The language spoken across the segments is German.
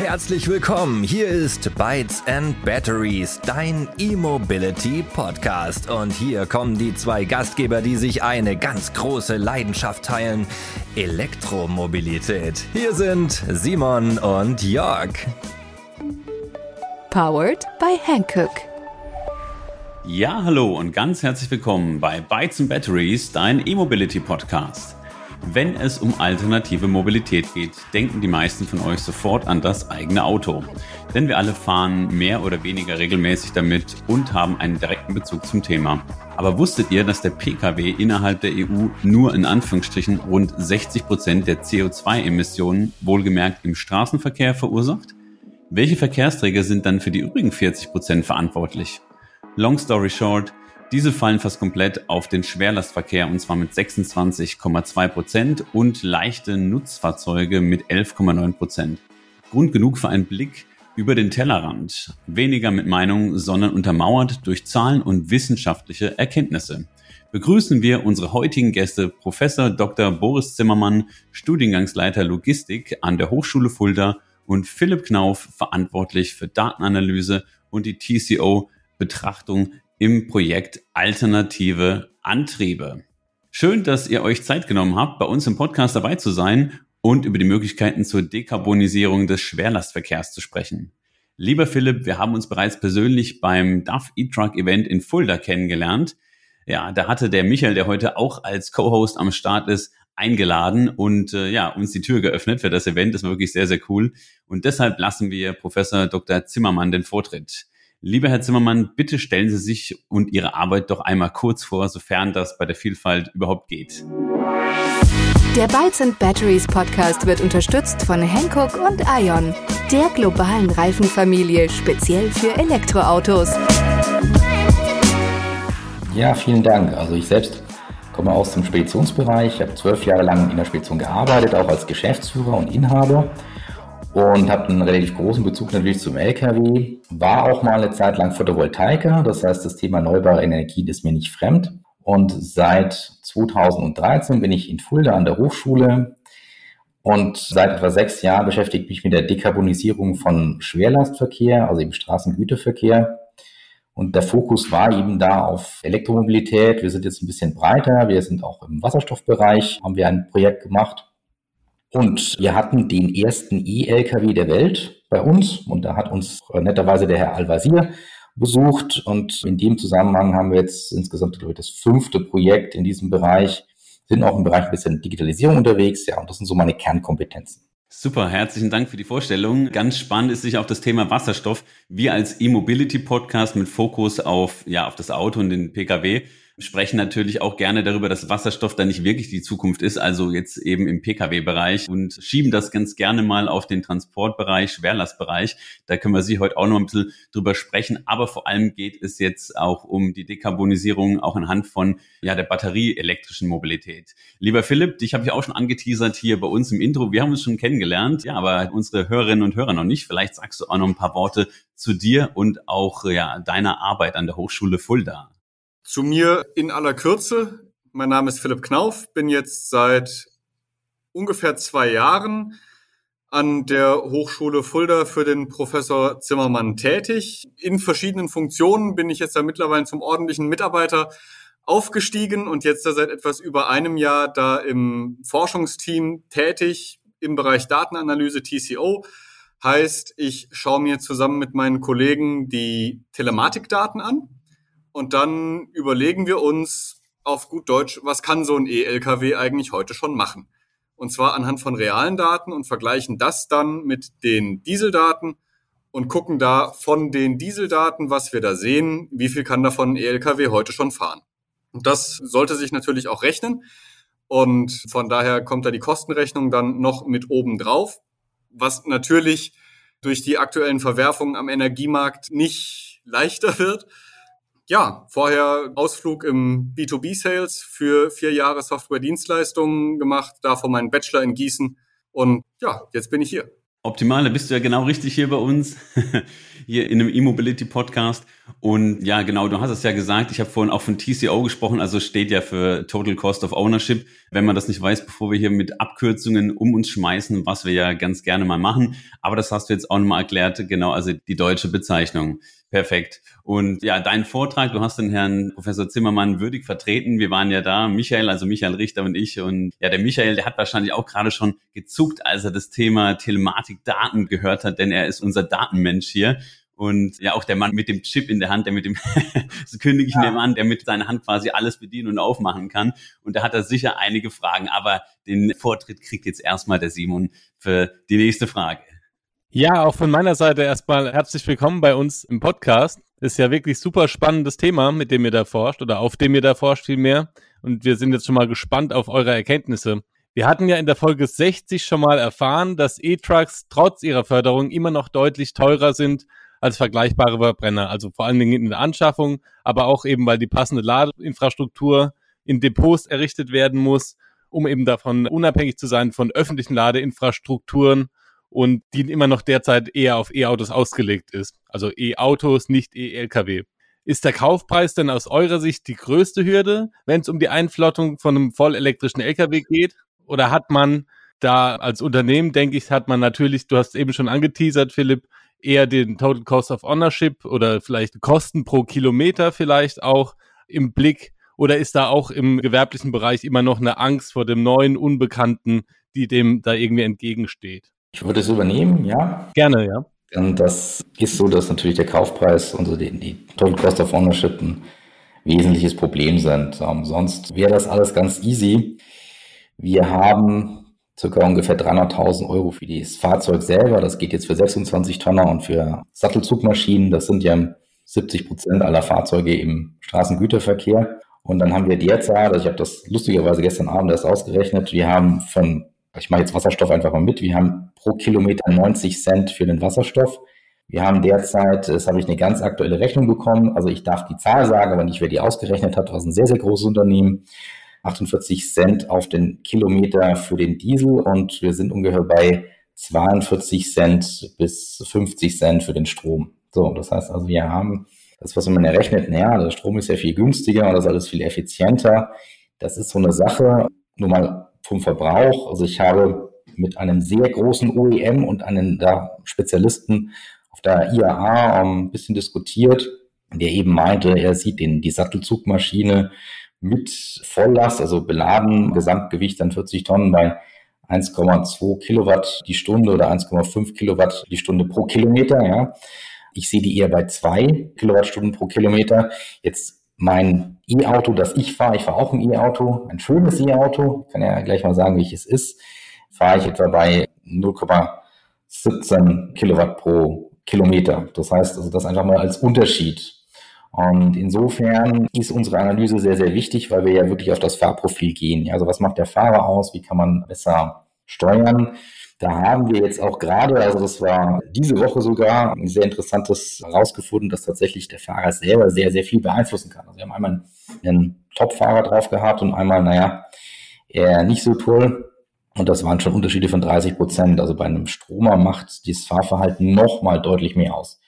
Herzlich willkommen. Hier ist Bytes and Batteries, dein E-Mobility Podcast. Und hier kommen die zwei Gastgeber, die sich eine ganz große Leidenschaft teilen: Elektromobilität. Hier sind Simon und Jörg. Powered by Hankook. Ja, hallo und ganz herzlich willkommen bei Bytes and Batteries, dein E-Mobility Podcast. Wenn es um alternative Mobilität geht, denken die meisten von euch sofort an das eigene Auto. Denn wir alle fahren mehr oder weniger regelmäßig damit und haben einen direkten Bezug zum Thema. Aber wusstet ihr, dass der Pkw innerhalb der EU nur in Anführungsstrichen rund 60 Prozent der CO2-Emissionen wohlgemerkt im Straßenverkehr verursacht? Welche Verkehrsträger sind dann für die übrigen 40 Prozent verantwortlich? Long story short, diese fallen fast komplett auf den Schwerlastverkehr und zwar mit 26,2 Prozent und leichte Nutzfahrzeuge mit 11,9 Prozent. Grund genug für einen Blick über den Tellerrand. Weniger mit Meinung, sondern untermauert durch Zahlen und wissenschaftliche Erkenntnisse. Begrüßen wir unsere heutigen Gäste Professor Dr. Boris Zimmermann, Studiengangsleiter Logistik an der Hochschule Fulda und Philipp Knauf, verantwortlich für Datenanalyse und die TCO Betrachtung im Projekt Alternative Antriebe. Schön, dass ihr euch Zeit genommen habt, bei uns im Podcast dabei zu sein und über die Möglichkeiten zur Dekarbonisierung des Schwerlastverkehrs zu sprechen. Lieber Philipp, wir haben uns bereits persönlich beim DAF E-Truck Event in Fulda kennengelernt. Ja, da hatte der Michael, der heute auch als Co-Host am Start ist, eingeladen und äh, ja, uns die Tür geöffnet für das Event. Das war wirklich sehr, sehr cool. Und deshalb lassen wir Professor Dr. Zimmermann den Vortritt. Lieber Herr Zimmermann, bitte stellen Sie sich und Ihre Arbeit doch einmal kurz vor, sofern das bei der Vielfalt überhaupt geht. Der Bytes and Batteries Podcast wird unterstützt von Hankook und Ion, der globalen Reifenfamilie speziell für Elektroautos. Ja, vielen Dank. Also ich selbst komme aus dem Speditionsbereich. Ich habe zwölf Jahre lang in der Spedition gearbeitet, auch als Geschäftsführer und Inhaber und habe einen relativ großen Bezug natürlich zum LKW. War auch mal eine Zeit lang Photovoltaiker, das heißt, das Thema erneuerbare Energien ist mir nicht fremd. Und seit 2013 bin ich in Fulda an der Hochschule und seit etwa sechs Jahren beschäftige ich mich mit der Dekarbonisierung von Schwerlastverkehr, also im Straßengüterverkehr. Und der Fokus war eben da auf Elektromobilität. Wir sind jetzt ein bisschen breiter. Wir sind auch im Wasserstoffbereich, haben wir ein Projekt gemacht. Und wir hatten den ersten E-LKW der Welt bei uns und da hat uns netterweise der Herr Al-Wazir besucht und in dem Zusammenhang haben wir jetzt insgesamt glaube ich, das fünfte Projekt in diesem Bereich, sind auch im Bereich ein bisschen Digitalisierung unterwegs, ja, und das sind so meine Kernkompetenzen. Super, herzlichen Dank für die Vorstellung. Ganz spannend ist sich auch das Thema Wasserstoff. Wir als E-Mobility Podcast mit Fokus auf, ja, auf das Auto und den Pkw sprechen natürlich auch gerne darüber, dass Wasserstoff da nicht wirklich die Zukunft ist, also jetzt eben im Pkw-Bereich und schieben das ganz gerne mal auf den Transportbereich, Schwerlastbereich. Da können wir Sie heute auch noch ein bisschen drüber sprechen. Aber vor allem geht es jetzt auch um die Dekarbonisierung auch anhand von ja, der batterieelektrischen Mobilität. Lieber Philipp, dich habe ich auch schon angeteasert hier bei uns im Intro. Wir haben uns schon kennengelernt, ja, aber unsere Hörerinnen und Hörer noch nicht. Vielleicht sagst du auch noch ein paar Worte zu dir und auch ja, deiner Arbeit an der Hochschule Fulda. Zu mir in aller Kürze. Mein Name ist Philipp Knauf, bin jetzt seit ungefähr zwei Jahren an der Hochschule Fulda für den Professor Zimmermann tätig. In verschiedenen Funktionen bin ich jetzt da mittlerweile zum ordentlichen Mitarbeiter aufgestiegen und jetzt da seit etwas über einem Jahr da im Forschungsteam tätig im Bereich Datenanalyse TCO. Heißt, ich schaue mir zusammen mit meinen Kollegen die Telematikdaten an und dann überlegen wir uns auf gut Deutsch, was kann so ein E-LKW eigentlich heute schon machen? Und zwar anhand von realen Daten und vergleichen das dann mit den Dieseldaten und gucken da von den Dieseldaten, was wir da sehen, wie viel kann davon ein E-LKW heute schon fahren. Und das sollte sich natürlich auch rechnen. Und von daher kommt da die Kostenrechnung dann noch mit oben drauf, was natürlich durch die aktuellen Verwerfungen am Energiemarkt nicht leichter wird ja, vorher Ausflug im B2B-Sales für vier Jahre Software-Dienstleistungen gemacht, davor meinen Bachelor in Gießen. Und ja, jetzt bin ich hier. Optimal, da bist du ja genau richtig hier bei uns, hier in einem E-Mobility-Podcast. Und ja, genau, du hast es ja gesagt, ich habe vorhin auch von TCO gesprochen, also steht ja für Total Cost of Ownership. Wenn man das nicht weiß, bevor wir hier mit Abkürzungen um uns schmeißen, was wir ja ganz gerne mal machen. Aber das hast du jetzt auch nochmal erklärt, genau, also die deutsche Bezeichnung. Perfekt. Und ja, dein Vortrag, du hast den Herrn Professor Zimmermann würdig vertreten. Wir waren ja da, Michael, also Michael Richter und ich. Und ja, der Michael, der hat wahrscheinlich auch gerade schon gezuckt, als er das Thema Telematik Daten gehört hat, denn er ist unser Datenmensch hier. Und ja, auch der Mann mit dem Chip in der Hand, der mit dem, so kündige ich ja. an, der mit seiner Hand quasi alles bedienen und aufmachen kann. Und da hat er sicher einige Fragen. Aber den Vortritt kriegt jetzt erstmal der Simon für die nächste Frage. Ja, auch von meiner Seite erstmal herzlich willkommen bei uns im Podcast. Ist ja wirklich super spannendes Thema, mit dem ihr da forscht oder auf dem ihr da forscht vielmehr. Und wir sind jetzt schon mal gespannt auf eure Erkenntnisse. Wir hatten ja in der Folge 60 schon mal erfahren, dass E-Trucks trotz ihrer Förderung immer noch deutlich teurer sind als vergleichbare Verbrenner. Also vor allen Dingen in der Anschaffung, aber auch eben, weil die passende Ladeinfrastruktur in Depots errichtet werden muss, um eben davon unabhängig zu sein von öffentlichen Ladeinfrastrukturen und die immer noch derzeit eher auf E-Autos ausgelegt ist. Also E-Autos, nicht E-Lkw. Ist der Kaufpreis denn aus eurer Sicht die größte Hürde, wenn es um die Einflottung von einem vollelektrischen Lkw geht? Oder hat man da als Unternehmen, denke ich, hat man natürlich, du hast eben schon angeteasert, Philipp, eher den Total Cost of Ownership oder vielleicht Kosten pro Kilometer vielleicht auch im Blick? Oder ist da auch im gewerblichen Bereich immer noch eine Angst vor dem neuen Unbekannten, die dem da irgendwie entgegensteht? Ich würde es übernehmen, ja. Gerne, ja. Und das ist so, dass natürlich der Kaufpreis und die, die Total Cost of Ownership ein wesentliches Problem sind. Ähm, sonst wäre das alles ganz easy. Wir haben circa ungefähr 300.000 Euro für das Fahrzeug selber. Das geht jetzt für 26 Tonner und für Sattelzugmaschinen. Das sind ja 70 Prozent aller Fahrzeuge im Straßengüterverkehr. Und dann haben wir derzeit, also ich habe das lustigerweise gestern Abend erst ausgerechnet, wir haben von, ich mache jetzt Wasserstoff einfach mal mit, wir haben pro Kilometer 90 Cent für den Wasserstoff. Wir haben derzeit, das habe ich eine ganz aktuelle Rechnung bekommen, also ich darf die Zahl sagen, aber nicht, wer die ausgerechnet hat, was ein sehr, sehr großes Unternehmen. 48 Cent auf den Kilometer für den Diesel und wir sind ungefähr bei 42 Cent bis 50 Cent für den Strom. So, das heißt also, wir haben das, was man errechnet, naja, der Strom ist ja viel günstiger und das ist alles viel effizienter. Das ist so eine Sache, nur mal vom Verbrauch. Also ich habe mit einem sehr großen OEM und einem da Spezialisten auf der IAA ein bisschen diskutiert, der eben meinte, er sieht den, die Sattelzugmaschine mit Volllast, also beladen, Gesamtgewicht dann 40 Tonnen bei 1,2 Kilowatt die Stunde oder 1,5 Kilowatt die Stunde pro Kilometer, ja. Ich sehe die eher bei zwei Kilowattstunden pro Kilometer. Jetzt mein E-Auto, das ich fahre, ich fahre auch ein E-Auto, ein schönes E-Auto, kann ja gleich mal sagen, welches ist, fahre ich etwa bei 0,17 Kilowatt pro Kilometer. Das heißt also das einfach mal als Unterschied und insofern ist unsere Analyse sehr, sehr wichtig, weil wir ja wirklich auf das Fahrprofil gehen. Also was macht der Fahrer aus? Wie kann man besser steuern? Da haben wir jetzt auch gerade, also das war diese Woche sogar, ein sehr interessantes herausgefunden, dass tatsächlich der Fahrer selber sehr, sehr viel beeinflussen kann. Also wir haben einmal einen Top-Fahrer drauf gehabt und einmal, naja, eher nicht so toll. Und das waren schon Unterschiede von 30 Prozent. Also bei einem Stromer macht dieses Fahrverhalten nochmal deutlich mehr aus.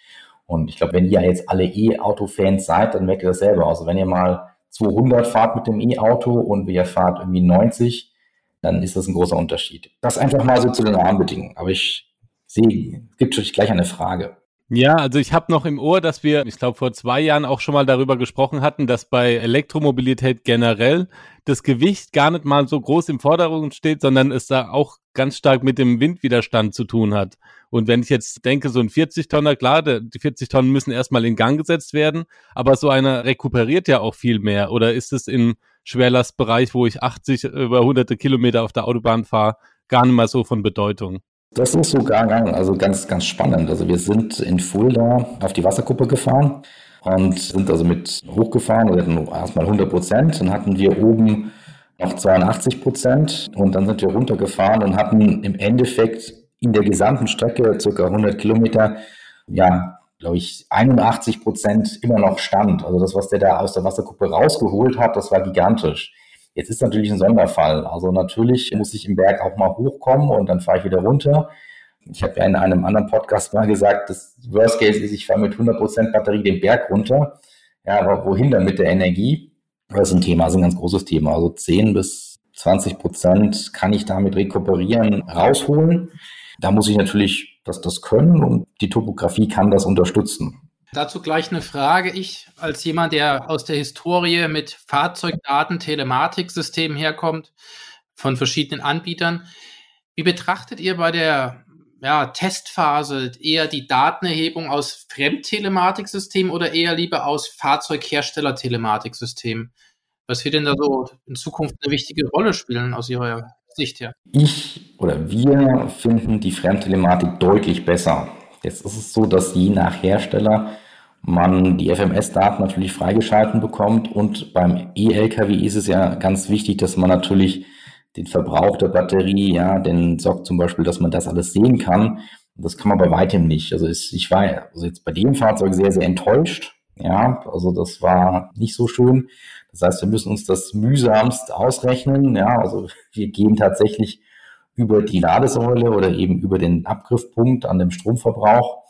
Und ich glaube, wenn ihr jetzt alle E-Auto-Fans seid, dann merkt ihr das selber. Also wenn ihr mal 200 fahrt mit dem E-Auto und wir fahrt irgendwie 90, dann ist das ein großer Unterschied. Das einfach mal so zu den Rahmenbedingungen. Aber ich sehe, es gibt natürlich gleich eine Frage. Ja, also ich habe noch im Ohr, dass wir, ich glaube, vor zwei Jahren auch schon mal darüber gesprochen hatten, dass bei Elektromobilität generell das Gewicht gar nicht mal so groß im Vordergrund steht, sondern es da auch ganz stark mit dem Windwiderstand zu tun hat. Und wenn ich jetzt denke, so ein 40-Tonner, klar, die 40 Tonnen müssen erstmal in Gang gesetzt werden, aber so einer rekuperiert ja auch viel mehr. Oder ist es im Schwerlastbereich, wo ich 80 über hunderte Kilometer auf der Autobahn fahre, gar nicht mal so von Bedeutung? Das ist sogar also ganz, ganz spannend. Also wir sind in Fulda auf die Wasserkuppe gefahren und sind also mit hochgefahren. Wir hatten erstmal 100 Prozent, dann hatten wir oben noch 82 Prozent und dann sind wir runtergefahren und hatten im Endeffekt in der gesamten Strecke, circa 100 Kilometer, ja, glaube ich, 81 Prozent immer noch stand. Also das, was der da aus der Wasserkuppe rausgeholt hat, das war gigantisch. Jetzt ist natürlich ein Sonderfall. Also natürlich muss ich im Berg auch mal hochkommen und dann fahre ich wieder runter. Ich habe ja in einem anderen Podcast mal gesagt, das Worst Case ist, ich fahre mit 100% Batterie den Berg runter. Ja, aber wohin dann mit der Energie? Das ist ein Thema, das ist ein ganz großes Thema. Also 10 bis 20 Prozent kann ich damit rekuperieren, rausholen. Da muss ich natürlich das, das können und die Topografie kann das unterstützen. Dazu gleich eine Frage. Ich als jemand, der aus der Historie mit Fahrzeugdaten, Telematiksystemen herkommt, von verschiedenen Anbietern, wie betrachtet ihr bei der ja, Testphase eher die Datenerhebung aus Fremdtelematiksystemen oder eher lieber aus Fahrzeughersteller-Telematiksystemen? Was wird denn da so in Zukunft eine wichtige Rolle spielen aus Ihrer Sicht her? Ich oder wir finden die Fremdtelematik deutlich besser. Jetzt ist es so, dass je nach Hersteller man die FMS-Daten natürlich freigeschalten bekommt und beim E-LKW ist es ja ganz wichtig, dass man natürlich den Verbrauch der Batterie, ja, den sorgt zum Beispiel, dass man das alles sehen kann. Das kann man bei weitem nicht. Also ich war also jetzt bei dem Fahrzeug sehr, sehr enttäuscht. Ja, also das war nicht so schön. Das heißt, wir müssen uns das mühsamst ausrechnen. Ja, also wir gehen tatsächlich über die Ladesäule oder eben über den Abgriffpunkt an dem Stromverbrauch.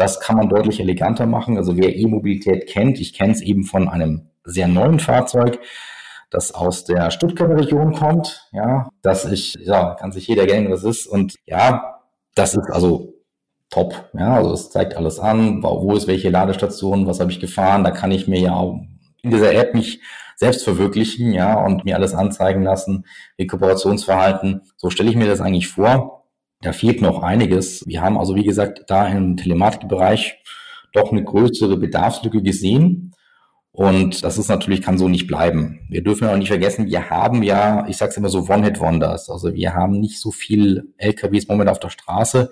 Das kann man deutlich eleganter machen. Also wer E-Mobilität kennt, ich kenne es eben von einem sehr neuen Fahrzeug, das aus der Stuttgarter Region kommt. Ja, das ich, ja, kann sich jeder denken, was ist. Und ja, das ist also top. Ja, also es zeigt alles an, wo ist welche Ladestation, was habe ich gefahren. Da kann ich mir ja in dieser App mich selbst verwirklichen, ja, und mir alles anzeigen lassen, Rekuperationsverhalten. So stelle ich mir das eigentlich vor. Da fehlt noch einiges. Wir haben also, wie gesagt, da im Telematikbereich doch eine größere Bedarfslücke gesehen. Und das ist natürlich, kann so nicht bleiben. Wir dürfen auch nicht vergessen, wir haben ja, ich sage es immer so, One-Hit-Wonders. Also wir haben nicht so viel LKWs momentan auf der Straße.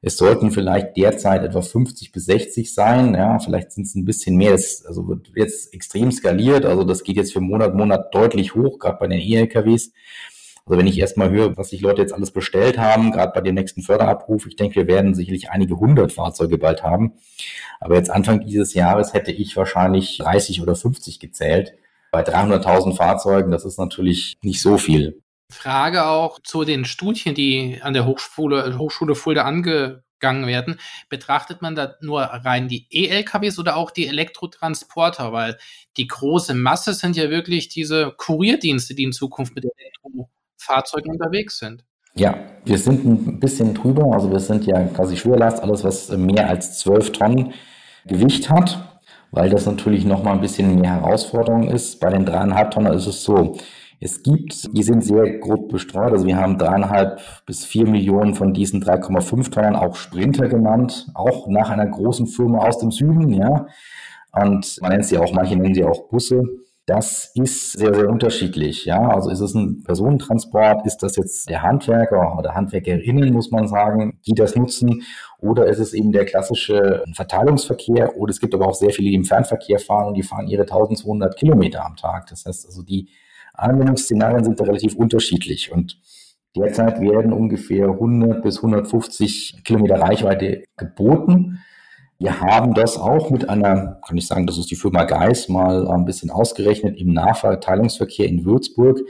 Es sollten vielleicht derzeit etwa 50 bis 60 sein. Ja, vielleicht sind es ein bisschen mehr. Das also wird jetzt extrem skaliert. Also das geht jetzt für Monat, Monat deutlich hoch, gerade bei den E-LKWs. Also wenn ich erstmal höre, was sich Leute jetzt alles bestellt haben, gerade bei dem nächsten Förderabruf, ich denke, wir werden sicherlich einige hundert Fahrzeuge bald haben. Aber jetzt Anfang dieses Jahres hätte ich wahrscheinlich 30 oder 50 gezählt. Bei 300.000 Fahrzeugen, das ist natürlich nicht so viel. Frage auch zu den Studien, die an der Hochschule, Hochschule Fulda angegangen werden. Betrachtet man da nur rein die E-LKWs oder auch die Elektrotransporter? Weil die große Masse sind ja wirklich diese Kurierdienste, die in Zukunft mit Elektro Fahrzeugen unterwegs sind. Ja, wir sind ein bisschen drüber. Also wir sind ja quasi Schwerlast, alles was mehr als 12 Tonnen Gewicht hat, weil das natürlich nochmal ein bisschen mehr Herausforderung ist. Bei den dreieinhalb Tonnen ist es so, es gibt, die sind sehr grob bestreut. Also wir haben dreieinhalb bis vier Millionen von diesen 3,5 Tonnen auch Sprinter genannt, auch nach einer großen Firma aus dem Süden, ja. Und man nennt sie auch, manche nennen sie auch Busse. Das ist sehr, sehr unterschiedlich. Ja, also ist es ein Personentransport? Ist das jetzt der Handwerker oder Handwerkerinnen, muss man sagen, die das nutzen? Oder ist es eben der klassische Verteilungsverkehr? Oder es gibt aber auch sehr viele, die im Fernverkehr fahren und die fahren ihre 1200 Kilometer am Tag. Das heißt also, die Anwendungsszenarien sind da relativ unterschiedlich und derzeit werden ungefähr 100 bis 150 Kilometer Reichweite geboten. Wir haben das auch mit einer, kann ich sagen, das ist die Firma Geis mal ein bisschen ausgerechnet, im Nahverteilungsverkehr in Würzburg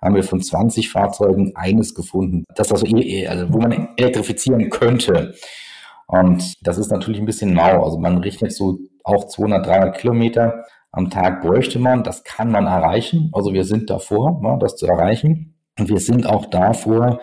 haben wir von 20 Fahrzeugen eines gefunden, das also, also wo man elektrifizieren könnte. Und das ist natürlich ein bisschen mau. Also man rechnet so auch 200, 300 Kilometer am Tag bräuchte man. Das kann man erreichen. Also wir sind davor, ne, das zu erreichen. Und wir sind auch davor,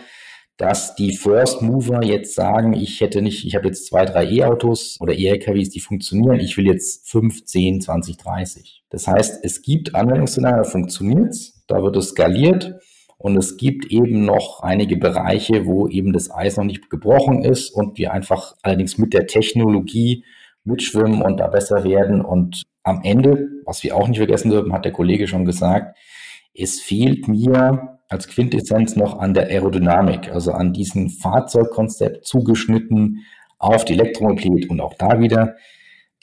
dass die First Mover jetzt sagen, ich hätte nicht, ich habe jetzt zwei, drei E-Autos oder E-LKWs, die funktionieren, ich will jetzt 5, 10, 20, 30. Das heißt, es gibt Anwendungsszenarien, da funktioniert da wird es skaliert und es gibt eben noch einige Bereiche, wo eben das Eis noch nicht gebrochen ist und wir einfach allerdings mit der Technologie mitschwimmen und da besser werden und am Ende, was wir auch nicht vergessen dürfen, hat der Kollege schon gesagt, es fehlt mir als Quintessenz noch an der Aerodynamik, also an diesem Fahrzeugkonzept zugeschnitten auf die Elektromobilität. Und auch da wieder,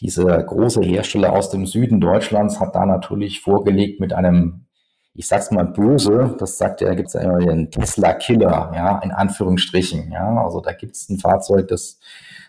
dieser große Hersteller aus dem Süden Deutschlands hat da natürlich vorgelegt mit einem ich sag's mal böse, das sagt ja, da gibt's ja immer den Tesla-Killer, ja, in Anführungsstrichen, ja. Also da gibt's ein Fahrzeug, das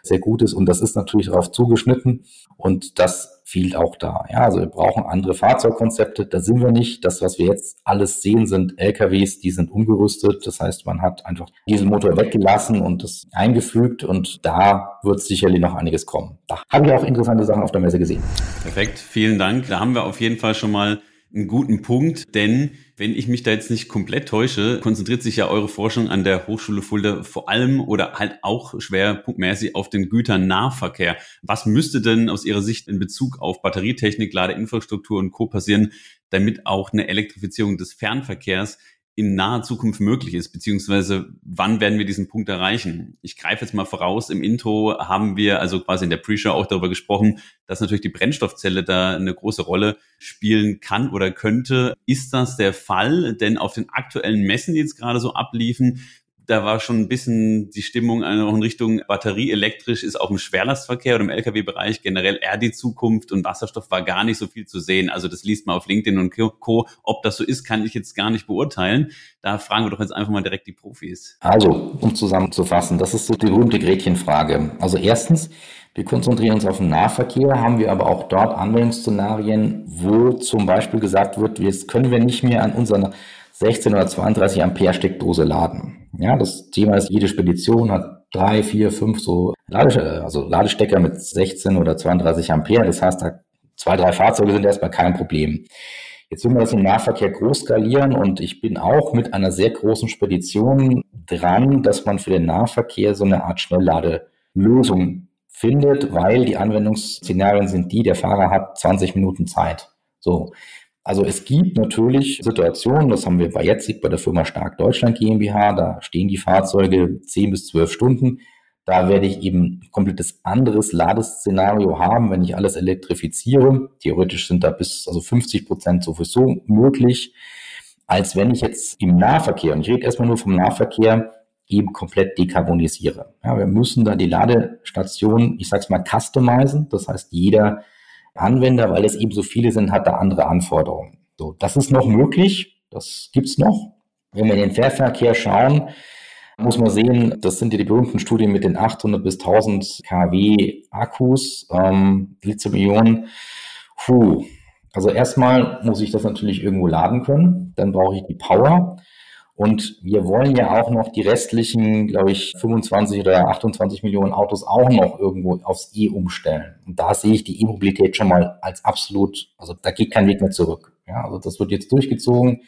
sehr gut ist und das ist natürlich darauf zugeschnitten und das fehlt auch da. Ja, also wir brauchen andere Fahrzeugkonzepte, da sind wir nicht. Das, was wir jetzt alles sehen, sind LKWs, die sind umgerüstet. Das heißt, man hat einfach diesen Motor weggelassen und das eingefügt und da wird sicherlich noch einiges kommen. Da habe ich auch interessante Sachen auf der Messe gesehen. Perfekt, vielen Dank. Da haben wir auf jeden Fall schon mal einen guten Punkt, denn wenn ich mich da jetzt nicht komplett täusche, konzentriert sich ja eure Forschung an der Hochschule Fulda vor allem oder halt auch schwerpunktmäßig auf den Güternahverkehr. Was müsste denn aus Ihrer Sicht in Bezug auf Batterietechnik, Ladeinfrastruktur und Co. passieren, damit auch eine Elektrifizierung des Fernverkehrs in naher Zukunft möglich ist, beziehungsweise wann werden wir diesen Punkt erreichen? Ich greife jetzt mal voraus, im Intro haben wir also quasi in der Pre-Show auch darüber gesprochen, dass natürlich die Brennstoffzelle da eine große Rolle spielen kann oder könnte. Ist das der Fall? Denn auf den aktuellen Messen, die jetzt gerade so abliefen, da war schon ein bisschen die Stimmung auch in Richtung batterieelektrisch ist auch im Schwerlastverkehr oder im Lkw-Bereich generell eher die Zukunft und Wasserstoff war gar nicht so viel zu sehen. Also das liest man auf LinkedIn und Co. Ob das so ist, kann ich jetzt gar nicht beurteilen. Da fragen wir doch jetzt einfach mal direkt die Profis. Also, um zusammenzufassen, das ist so die berühmte Gretchenfrage. Also erstens, wir konzentrieren uns auf den Nahverkehr, haben wir aber auch dort Anwendungsszenarien, wo zum Beispiel gesagt wird, jetzt können wir nicht mehr an unseren 16 oder 32 Ampere Steckdose laden. Ja, das Thema ist, jede Spedition hat drei, vier, fünf so Lade, also Ladestecker mit 16 oder 32 Ampere. Das heißt, da zwei, drei Fahrzeuge sind erstmal kein Problem. Jetzt will man das im Nahverkehr groß skalieren und ich bin auch mit einer sehr großen Spedition dran, dass man für den Nahverkehr so eine Art Schnellladelösung findet, weil die Anwendungsszenarien sind die, der Fahrer hat 20 Minuten Zeit. So. Also es gibt natürlich Situationen, das haben wir bei Jetzig bei der Firma Stark Deutschland GmbH, da stehen die Fahrzeuge 10 bis 12 Stunden. Da werde ich eben ein komplettes anderes Ladeszenario haben, wenn ich alles elektrifiziere. Theoretisch sind da bis also 50 Prozent sowieso möglich, als wenn ich jetzt im Nahverkehr, und ich rede erstmal nur vom Nahverkehr, eben komplett dekarbonisiere. Ja, wir müssen da die Ladestation, ich sage es mal, customizen. Das heißt, jeder Anwender, weil es eben so viele sind, hat da andere Anforderungen. So, das ist noch möglich, das gibt's noch. Wenn wir in den Fährverkehr schauen, muss man sehen, das sind ja die berühmten Studien mit den 800 bis 1000 kW Akkus, ähm, Lithium-Ionen. Puh. Also erstmal muss ich das natürlich irgendwo laden können, dann brauche ich die Power. Und wir wollen ja auch noch die restlichen, glaube ich, 25 oder 28 Millionen Autos auch noch irgendwo aufs E umstellen. Und da sehe ich die E-Mobilität schon mal als absolut, also da geht kein Weg mehr zurück. Ja, also das wird jetzt durchgezogen.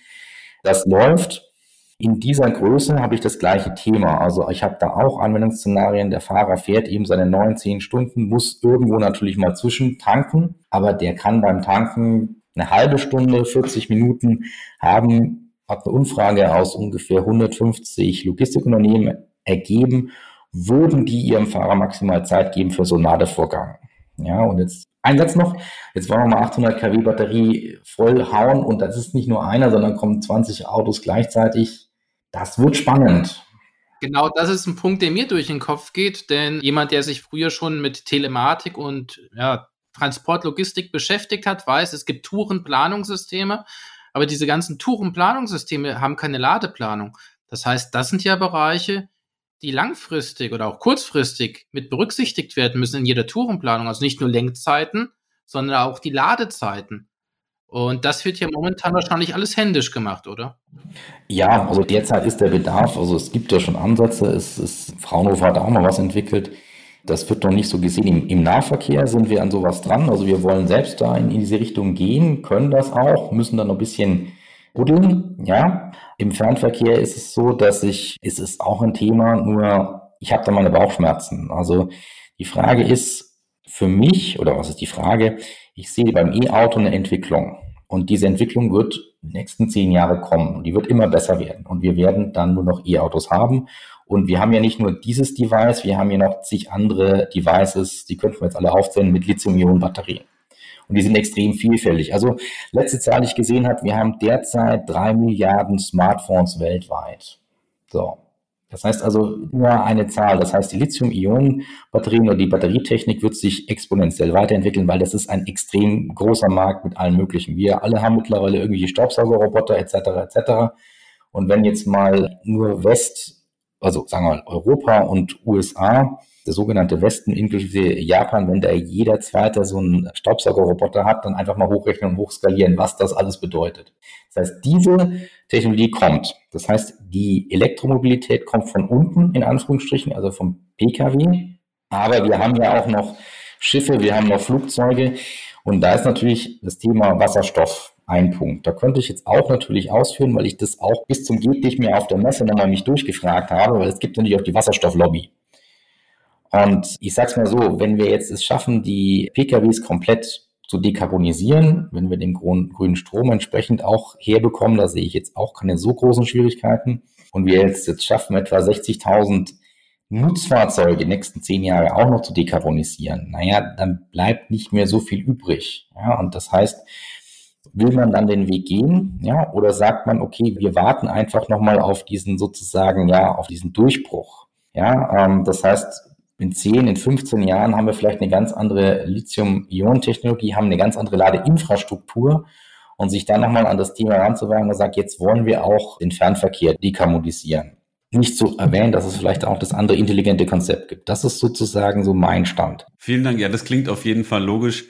Das läuft. In dieser Größe habe ich das gleiche Thema. Also ich habe da auch Anwendungsszenarien. Der Fahrer fährt eben seine neun, zehn Stunden, muss irgendwo natürlich mal zwischen tanken, aber der kann beim Tanken eine halbe Stunde, 40 Minuten haben, hat eine Umfrage aus ungefähr 150 Logistikunternehmen ergeben, würden die ihrem Fahrer maximal Zeit geben für so einen Ladevorgang. Ja, und jetzt ein Satz noch. Jetzt wollen wir mal 800 kW Batterie voll hauen und das ist nicht nur einer, sondern kommen 20 Autos gleichzeitig. Das wird spannend. Genau, das ist ein Punkt, der mir durch den Kopf geht, denn jemand, der sich früher schon mit Telematik und ja, Transportlogistik beschäftigt hat, weiß, es gibt Tourenplanungssysteme aber diese ganzen Tourenplanungssysteme haben keine Ladeplanung. Das heißt, das sind ja Bereiche, die langfristig oder auch kurzfristig mit berücksichtigt werden müssen in jeder Tourenplanung. Also nicht nur Lenkzeiten, sondern auch die Ladezeiten. Und das wird ja momentan wahrscheinlich alles händisch gemacht, oder? Ja, also derzeit ist der Bedarf, also es gibt ja schon Ansätze, es ist, Fraunhofer hat auch mal was entwickelt, das wird noch nicht so gesehen. Im, Im, Nahverkehr sind wir an sowas dran. Also wir wollen selbst da in, in diese Richtung gehen, können das auch, müssen dann noch ein bisschen buddeln. Ja, im Fernverkehr ist es so, dass ich, es ist auch ein Thema, nur ich habe da meine Bauchschmerzen. Also die Frage ist für mich, oder was ist die Frage? Ich sehe beim E-Auto eine Entwicklung. Und diese Entwicklung wird die nächsten zehn Jahre kommen. Und die wird immer besser werden. Und wir werden dann nur noch E-Autos haben. Und wir haben ja nicht nur dieses Device, wir haben ja noch zig andere Devices, die könnten wir jetzt alle aufzählen mit Lithium-Ionen-Batterien. Und die sind extrem vielfältig. Also letzte Zahl, die ich gesehen habe, wir haben derzeit drei Milliarden Smartphones weltweit. So. Das heißt also nur eine Zahl. Das heißt, die Lithium-Ionen-Batterien oder die Batterietechnik wird sich exponentiell weiterentwickeln, weil das ist ein extrem großer Markt mit allen möglichen. Wir alle haben mittlerweile irgendwelche Staubsaugerroboter etc. etc. Und wenn jetzt mal nur West, also sagen wir mal Europa und USA der sogenannte Westen inklusive Japan, wenn da jeder zweite so einen Staubsaugerroboter hat, dann einfach mal hochrechnen und hochskalieren, was das alles bedeutet. Das heißt, diese Technologie kommt. Das heißt, die Elektromobilität kommt von unten, in Anführungsstrichen, also vom Pkw. Aber wir haben ja auch noch Schiffe, wir haben noch Flugzeuge. Und da ist natürlich das Thema Wasserstoff ein Punkt. Da könnte ich jetzt auch natürlich ausführen, weil ich das auch bis zum geht nicht mehr auf der Messe nochmal mich durchgefragt habe, weil es gibt natürlich auch die Wasserstofflobby. Und ich sag's mal so, wenn wir jetzt es schaffen, die PKWs komplett zu dekarbonisieren, wenn wir den grünen Strom entsprechend auch herbekommen, da sehe ich jetzt auch keine so großen Schwierigkeiten. Und wir jetzt, jetzt schaffen etwa 60.000 Nutzfahrzeuge die nächsten zehn Jahre auch noch zu dekarbonisieren, naja, dann bleibt nicht mehr so viel übrig. Ja, und das heißt, will man dann den Weg gehen, ja, oder sagt man, okay, wir warten einfach nochmal auf diesen sozusagen, ja, auf diesen Durchbruch. Ja, ähm, das heißt, in 10, in 15 Jahren haben wir vielleicht eine ganz andere Lithium-Ionen-Technologie, haben eine ganz andere Ladeinfrastruktur und sich dann nochmal an das Thema ranzuwagen und sagt, jetzt wollen wir auch den Fernverkehr dekarbonisieren. Nicht zu erwähnen, dass es vielleicht auch das andere intelligente Konzept gibt. Das ist sozusagen so mein Stand. Vielen Dank. Ja, das klingt auf jeden Fall logisch.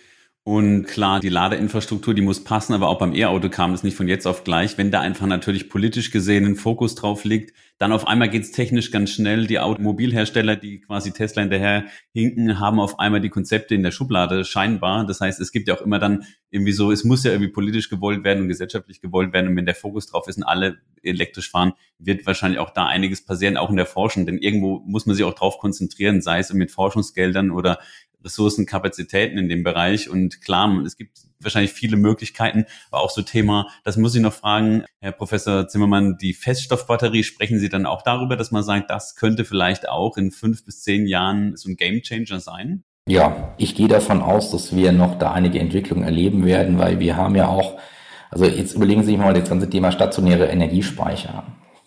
Und klar, die Ladeinfrastruktur, die muss passen, aber auch beim E-Auto kam das nicht von jetzt auf gleich. Wenn da einfach natürlich politisch gesehen ein Fokus drauf liegt, dann auf einmal geht's technisch ganz schnell. Die Automobilhersteller, die quasi Tesla hinterher hinken, haben auf einmal die Konzepte in der Schublade scheinbar. Das heißt, es gibt ja auch immer dann irgendwie so, es muss ja irgendwie politisch gewollt werden und gesellschaftlich gewollt werden. Und wenn der Fokus drauf ist und alle elektrisch fahren, wird wahrscheinlich auch da einiges passieren, auch in der Forschung. Denn irgendwo muss man sich auch drauf konzentrieren, sei es mit Forschungsgeldern oder Ressourcen, Kapazitäten in dem Bereich. Und klar, es gibt wahrscheinlich viele Möglichkeiten, aber auch so Thema, das muss ich noch fragen, Herr Professor Zimmermann, die Feststoffbatterie, sprechen Sie dann auch darüber, dass man sagt, das könnte vielleicht auch in fünf bis zehn Jahren so ein Gamechanger sein? Ja, ich gehe davon aus, dass wir noch da einige Entwicklungen erleben werden, weil wir haben ja auch, also jetzt überlegen Sie sich mal das ganze Thema stationäre Energiespeicher.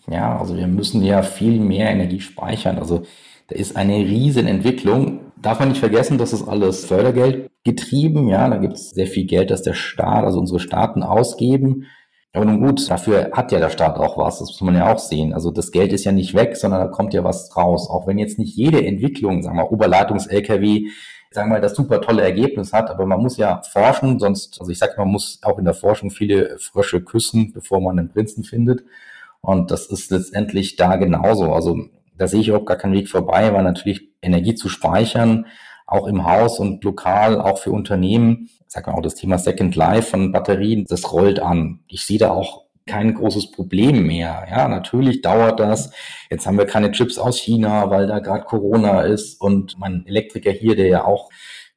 Ja, also wir müssen ja viel mehr Energie speichern. Also da ist eine riesen Entwicklung darf man nicht vergessen, das ist alles Fördergeld getrieben. Ja, da gibt es sehr viel Geld, das der Staat, also unsere Staaten ausgeben. Aber nun gut, dafür hat ja der Staat auch was. Das muss man ja auch sehen. Also das Geld ist ja nicht weg, sondern da kommt ja was raus. Auch wenn jetzt nicht jede Entwicklung, sagen wir Oberleitungs-LKW, sagen wir mal, das super tolle Ergebnis hat, aber man muss ja forschen, sonst, also ich sag, man muss auch in der Forschung viele Frösche küssen, bevor man einen Prinzen findet. Und das ist letztendlich da genauso. Also da sehe ich auch gar keinen Weg vorbei, weil natürlich Energie zu speichern, auch im Haus und lokal, auch für Unternehmen, sag mal auch das Thema Second Life von Batterien, das rollt an. Ich sehe da auch kein großes Problem mehr. Ja, natürlich dauert das. Jetzt haben wir keine Chips aus China, weil da gerade Corona ist und mein Elektriker hier, der ja auch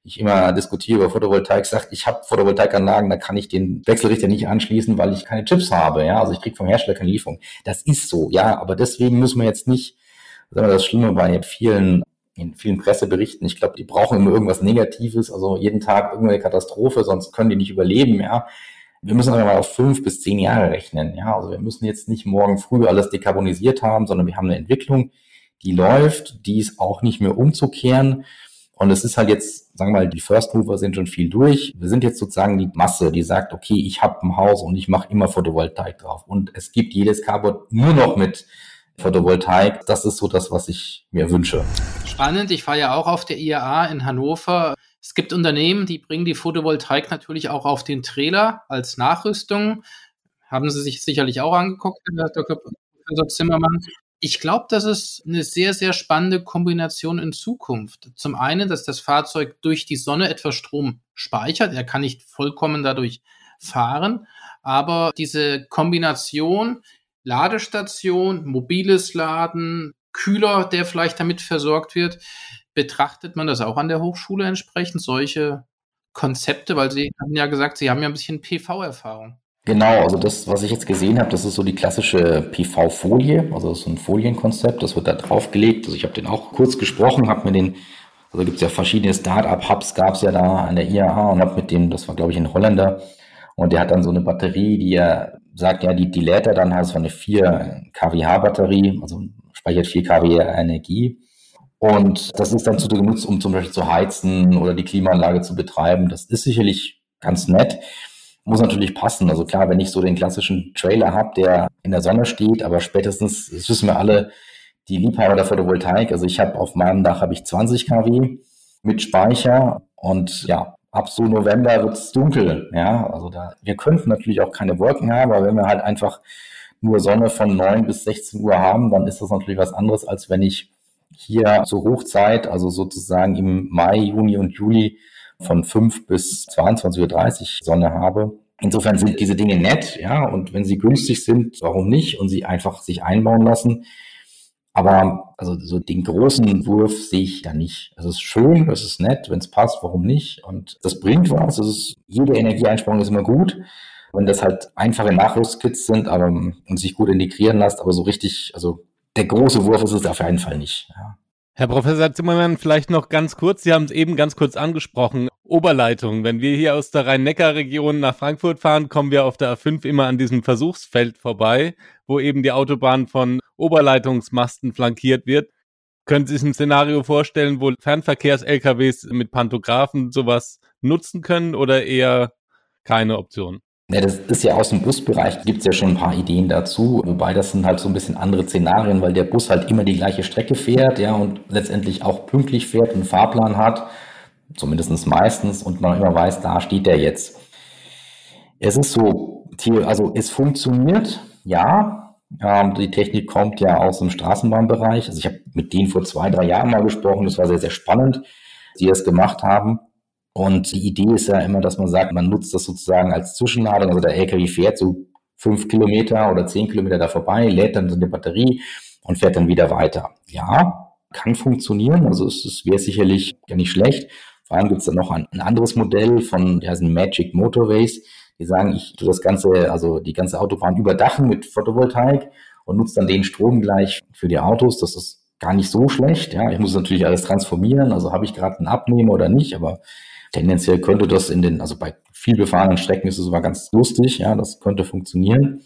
ich immer diskutiere über Photovoltaik, sagt, ich habe Photovoltaikanlagen, da kann ich den Wechselrichter nicht anschließen, weil ich keine Chips habe. Ja, also ich kriege vom Hersteller keine Lieferung. Das ist so, ja, aber deswegen müssen wir jetzt nicht das ist immer das Schlimme bei vielen, in vielen Presseberichten. Ich glaube, die brauchen immer irgendwas Negatives, also jeden Tag irgendeine Katastrophe, sonst können die nicht überleben, ja. Wir müssen aber mal auf fünf bis zehn Jahre rechnen, ja. Also wir müssen jetzt nicht morgen früh alles dekarbonisiert haben, sondern wir haben eine Entwicklung, die läuft, die ist auch nicht mehr umzukehren. Und es ist halt jetzt, sagen wir mal, die First Mover sind schon viel durch. Wir sind jetzt sozusagen die Masse, die sagt, okay, ich habe ein Haus und ich mache immer Photovoltaik drauf. Und es gibt jedes Carport nur noch mit Photovoltaik. Das ist so das, was ich mir wünsche. Spannend. Ich fahre ja auch auf der IAA in Hannover. Es gibt Unternehmen, die bringen die Photovoltaik natürlich auch auf den Trailer als Nachrüstung. Haben Sie sich sicherlich auch angeguckt, Herr Dr. Professor Zimmermann. Ich glaube, das ist eine sehr, sehr spannende Kombination in Zukunft. Zum einen, dass das Fahrzeug durch die Sonne etwas Strom speichert. Er kann nicht vollkommen dadurch fahren. Aber diese Kombination, Ladestation, mobiles Laden, Kühler, der vielleicht damit versorgt wird. Betrachtet man das auch an der Hochschule entsprechend, solche Konzepte? Weil Sie haben ja gesagt, Sie haben ja ein bisschen PV-Erfahrung. Genau, also das, was ich jetzt gesehen habe, das ist so die klassische PV-Folie, also das ist so ein Folienkonzept, das wird da draufgelegt. Also ich habe den auch kurz gesprochen, habe mir den, also gibt es ja verschiedene Start-up-Hubs, gab es ja da an der IAA und habe mit dem, das war glaube ich ein Holländer, und der hat dann so eine Batterie, die er sagt, ja, die, die lädt er dann halt so eine 4 kWh-Batterie, also speichert 4 kW Energie. Und das ist dann zu genutzt, um zum Beispiel zu heizen oder die Klimaanlage zu betreiben. Das ist sicherlich ganz nett. Muss natürlich passen. Also klar, wenn ich so den klassischen Trailer habe, der in der Sonne steht, aber spätestens, das wissen wir alle, die Liebhaber der Photovoltaik, also ich habe auf meinem Dach habe ich 20 kW mit Speicher und ja, ab so November wird es dunkel. Ja, also da, wir könnten natürlich auch keine Wolken haben, aber wenn wir halt einfach nur Sonne von 9 bis 16 Uhr haben, dann ist das natürlich was anderes, als wenn ich hier zur Hochzeit, also sozusagen im Mai, Juni und Juli von 5 bis 22.30 Uhr Sonne habe. Insofern sind diese Dinge nett, ja, und wenn sie günstig sind, warum nicht? Und sie einfach sich einbauen lassen. Aber also so den großen Wurf sehe ich da nicht. Es ist schön, es ist nett, wenn es passt, warum nicht? Und das bringt was. Es ist, jede Energieeinsparung ist immer gut. Wenn das halt einfache Nachrüstkits sind aber, und sich gut integrieren lässt, aber so richtig, also der große Wurf ist es auf jeden Fall nicht. Ja. Herr Professor Zimmermann, vielleicht noch ganz kurz, Sie haben es eben ganz kurz angesprochen, Oberleitung. Wenn wir hier aus der Rhein-Neckar-Region nach Frankfurt fahren, kommen wir auf der A5 immer an diesem Versuchsfeld vorbei, wo eben die Autobahn von Oberleitungsmasten flankiert wird. Können Sie sich ein Szenario vorstellen, wo Fernverkehrs-LKWs mit Pantographen sowas nutzen können oder eher keine Option? Ja, das ist ja aus dem Busbereich, gibt es ja schon ein paar Ideen dazu, wobei das sind halt so ein bisschen andere Szenarien, weil der Bus halt immer die gleiche Strecke fährt, ja, und letztendlich auch pünktlich fährt, einen Fahrplan hat, zumindest meistens, und man immer weiß, da steht der jetzt. Es ist so, also es funktioniert, ja, ähm, die Technik kommt ja aus dem Straßenbahnbereich. Also ich habe mit denen vor zwei, drei Jahren mal gesprochen, das war sehr, sehr spannend, die das gemacht haben. Und die Idee ist ja immer, dass man sagt, man nutzt das sozusagen als Zwischenladung. Also der LKW fährt so fünf Kilometer oder zehn Kilometer da vorbei, lädt dann so eine Batterie und fährt dann wieder weiter. Ja, kann funktionieren. Also es, es wäre sicherlich ja nicht schlecht. Vor allem gibt es dann noch ein, ein, anderes Modell von, die heißen Magic Motorways. Die sagen, ich tue das ganze, also die ganze Autobahn überdachen mit Photovoltaik und nutze dann den Strom gleich für die Autos. Das ist gar nicht so schlecht. Ja, ich muss natürlich alles transformieren. Also habe ich gerade einen Abnehmer oder nicht, aber Tendenziell könnte das in den, also bei viel befahrenen Strecken ist es sogar ganz lustig, ja, das könnte funktionieren.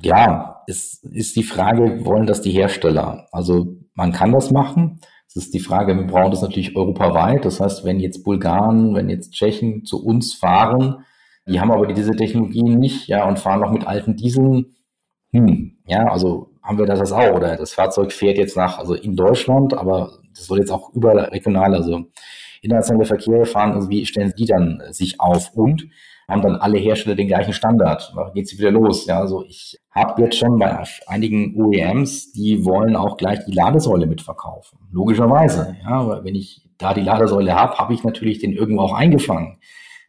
Ja, es ist die Frage, wollen das die Hersteller? Also man kann das machen. Es ist die Frage, wir brauchen das natürlich europaweit. Das heißt, wenn jetzt Bulgaren, wenn jetzt Tschechen zu uns fahren, die haben aber diese Technologien nicht, ja, und fahren noch mit alten Dieseln, hm, ja, also haben wir das auch, oder das Fahrzeug fährt jetzt nach, also in Deutschland, aber das soll jetzt auch überregional, also internationale Verkehre fahren, also wie stellen die dann sich auf und haben dann alle Hersteller den gleichen Standard. Da geht es wieder los. Ja, also ich habe jetzt schon bei einigen OEMs, die wollen auch gleich die Ladesäule mitverkaufen. Logischerweise. Ja, weil wenn ich da die Ladesäule habe, habe ich natürlich den irgendwo auch eingefangen.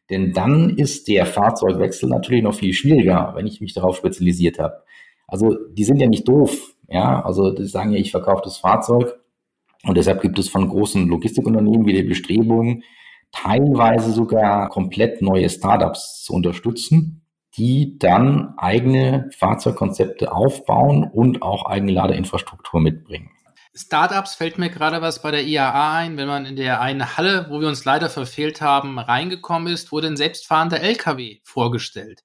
Denn dann ist der Fahrzeugwechsel natürlich noch viel schwieriger, wenn ich mich darauf spezialisiert habe. Also die sind ja nicht doof. Ja, also die sagen ja, ich verkaufe das Fahrzeug und deshalb gibt es von großen Logistikunternehmen wie die Bestrebungen, teilweise sogar komplett neue Startups zu unterstützen, die dann eigene Fahrzeugkonzepte aufbauen und auch eigene Ladeinfrastruktur mitbringen. Startups fällt mir gerade was bei der IAA ein, wenn man in der einen Halle, wo wir uns leider verfehlt haben, reingekommen ist, wurde ein selbstfahrender LKW vorgestellt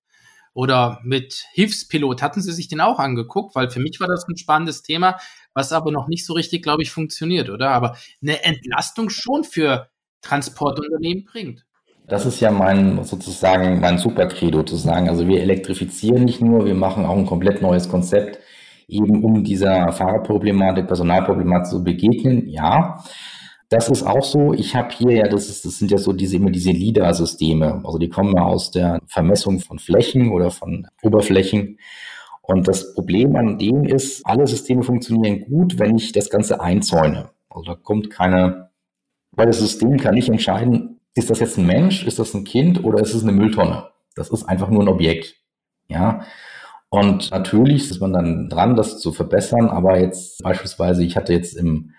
oder mit Hilfspilot. Hatten Sie sich den auch angeguckt? Weil für mich war das ein spannendes Thema, was aber noch nicht so richtig, glaube ich, funktioniert, oder? Aber eine Entlastung schon für Transportunternehmen bringt. Das ist ja mein sozusagen mein Supercredo zu sagen. Also wir elektrifizieren nicht nur, wir machen auch ein komplett neues Konzept, eben um dieser Fahrerproblematik, Personalproblematik zu begegnen. Ja, das ist auch so. Ich habe hier ja, das, ist, das sind ja so diese immer diese LIDAR-Systeme. Also die kommen ja aus der Vermessung von Flächen oder von Oberflächen. Und das Problem an denen ist, alle Systeme funktionieren gut, wenn ich das Ganze einzäune. Also da kommt keine, weil das System kann nicht entscheiden, ist das jetzt ein Mensch, ist das ein Kind oder ist es eine Mülltonne? Das ist einfach nur ein Objekt. Ja. Und natürlich ist man dann dran, das zu verbessern. Aber jetzt beispielsweise, ich hatte jetzt im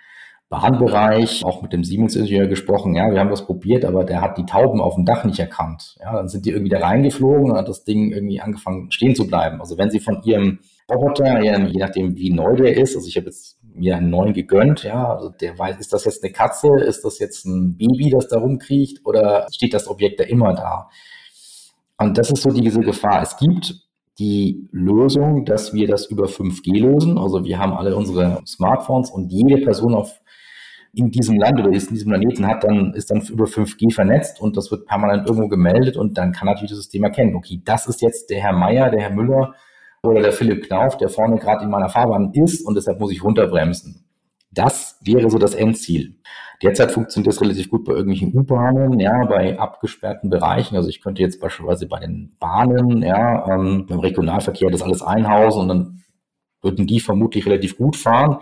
Bahnbereich, auch mit dem Siemens-Ingenieur gesprochen, ja, wir haben das probiert, aber der hat die Tauben auf dem Dach nicht erkannt. Ja, dann sind die irgendwie da reingeflogen und hat das Ding irgendwie angefangen stehen zu bleiben. Also wenn sie von ihrem Roboter, je nachdem wie neu der ist, also ich habe jetzt mir einen neuen gegönnt, ja, also der weiß, ist das jetzt eine Katze, ist das jetzt ein Baby, das da rumkriecht oder steht das Objekt da immer da? Und das ist so diese Gefahr. Es gibt die Lösung, dass wir das über 5G lösen. Also wir haben alle unsere Smartphones und jede Person auf in diesem Land oder ist in diesem Planeten hat, dann ist dann über 5G vernetzt und das wird permanent irgendwo gemeldet und dann kann natürlich das System erkennen, okay, das ist jetzt der Herr Meier, der Herr Müller oder der Philipp Knauf, der vorne gerade in meiner Fahrbahn ist und deshalb muss ich runterbremsen. Das wäre so das Endziel. Derzeit funktioniert das relativ gut bei irgendwelchen U-Bahnen, ja, bei abgesperrten Bereichen. Also ich könnte jetzt beispielsweise bei den Bahnen, ja, ähm, beim Regionalverkehr das alles einhausen und dann würden die vermutlich relativ gut fahren.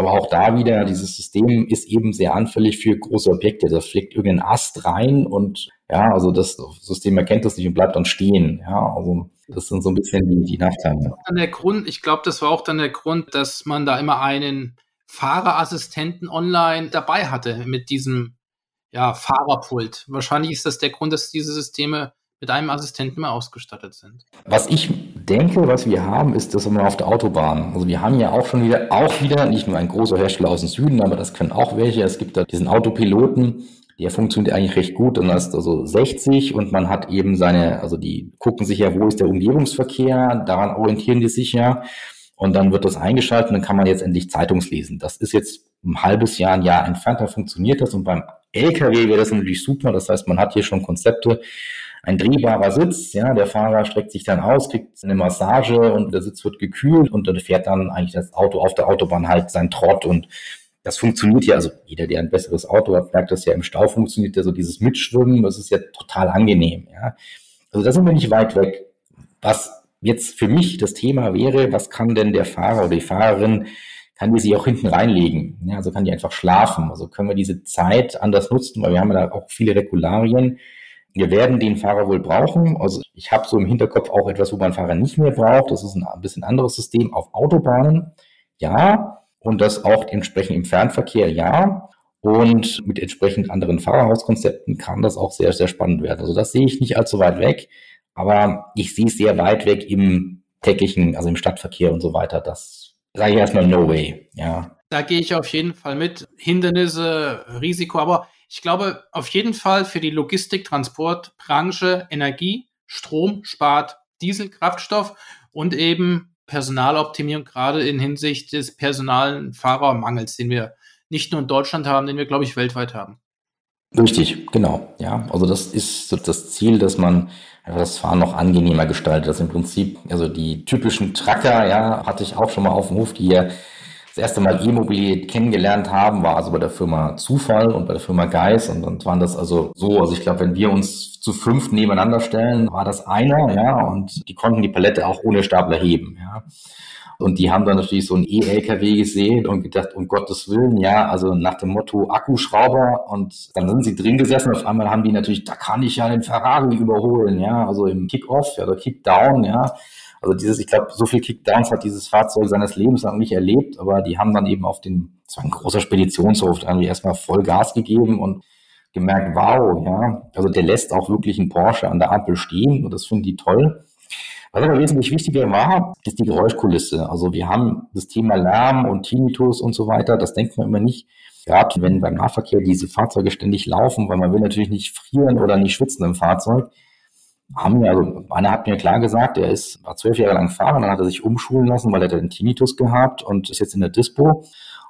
Aber auch da wieder, dieses System ist eben sehr anfällig für große Objekte. Da fliegt irgendein Ast rein und ja, also das System erkennt das nicht und bleibt dann stehen. Ja, also das sind so ein bisschen die, die Nachteile. Dann der Grund, ich glaube, das war auch dann der Grund, dass man da immer einen Fahrerassistenten online dabei hatte mit diesem ja, Fahrerpult. Wahrscheinlich ist das der Grund, dass diese Systeme mit einem Assistenten mehr ausgestattet sind. Was ich denke, was wir haben, ist, dass wir auf der Autobahn, also wir haben ja auch schon wieder, auch wieder, nicht nur ein großer Hersteller aus dem Süden, aber das können auch welche. Es gibt da diesen Autopiloten, der funktioniert eigentlich recht gut. Und das ist also 60 und man hat eben seine, also die gucken sich ja, wo ist der Umgebungsverkehr, daran orientieren die sich ja. Und dann wird das eingeschaltet und dann kann man jetzt endlich Zeitungslesen. Das ist jetzt ein halbes Jahr, ein Jahr entfernt, da funktioniert das. Und beim LKW wäre das natürlich super. Das heißt, man hat hier schon Konzepte, ein drehbarer Sitz, ja, der Fahrer streckt sich dann aus, kriegt eine Massage und der Sitz wird gekühlt und dann fährt dann eigentlich das Auto auf der Autobahn halt sein Trott und das funktioniert ja, also jeder, der ein besseres Auto hat, merkt das ja im Stau funktioniert ja so dieses Mitschwimmen, das ist ja total angenehm, ja. Also da sind wir nicht weit weg. Was jetzt für mich das Thema wäre, was kann denn der Fahrer oder die Fahrerin, kann die sich auch hinten reinlegen? Ja, also kann die einfach schlafen. Also können wir diese Zeit anders nutzen, weil wir haben ja da auch viele Regularien, wir werden den Fahrer wohl brauchen. Also ich habe so im Hinterkopf auch etwas, wo man Fahrer nicht mehr braucht. Das ist ein bisschen anderes System auf Autobahnen. Ja. Und das auch entsprechend im Fernverkehr. Ja. Und mit entsprechend anderen Fahrerhauskonzepten kann das auch sehr, sehr spannend werden. Also das sehe ich nicht allzu weit weg. Aber ich sehe es sehr weit weg im täglichen, also im Stadtverkehr und so weiter. Das sage ich erstmal no way. Ja. Da gehe ich auf jeden Fall mit. Hindernisse, Risiko, aber ich glaube auf jeden Fall für die Logistik, Transportbranche Energie, Strom spart Diesel, Kraftstoff und eben Personaloptimierung, gerade in Hinsicht des personalen Fahrermangels, den wir nicht nur in Deutschland haben, den wir, glaube ich, weltweit haben. Richtig, genau. Ja, also das ist das Ziel, dass man das Fahren noch angenehmer gestaltet. Das im Prinzip, also die typischen Tracker, ja, hatte ich auch schon mal auf dem Hof, die hier das erste Mal E-Mobilität kennengelernt haben, war also bei der Firma Zufall und bei der Firma Geis. Und dann waren das also so, also ich glaube, wenn wir uns zu fünf nebeneinander stellen, war das einer, ja, und die konnten die Palette auch ohne Stapler heben, ja. Und die haben dann natürlich so ein E-LKW gesehen und gedacht, um Gottes Willen, ja, also nach dem Motto Akkuschrauber und dann sind sie drin gesessen. Auf einmal haben die natürlich, da kann ich ja den Ferrari überholen, ja, also im Kick-Off oder Kick-Down, ja. Also dieses, ich glaube, so viel Kickdowns hat dieses Fahrzeug seines Lebens noch nicht erlebt, aber die haben dann eben auf den, das ein großer Speditionshof, irgendwie erstmal voll Gas gegeben und gemerkt, wow, ja, also der lässt auch wirklich einen Porsche an der Ampel stehen und das finden die toll. Was aber wesentlich wichtiger war, ist die Geräuschkulisse. Also wir haben das Thema Lärm und Tinnitus und so weiter, das denkt man immer nicht. Gerade wenn beim Nahverkehr diese Fahrzeuge ständig laufen, weil man will natürlich nicht frieren oder nicht schwitzen im Fahrzeug haben ja, also einer hat mir klar gesagt, er ist, war zwölf Jahre lang Fahrer, dann hat er sich umschulen lassen, weil er den Tinnitus gehabt und ist jetzt in der Dispo.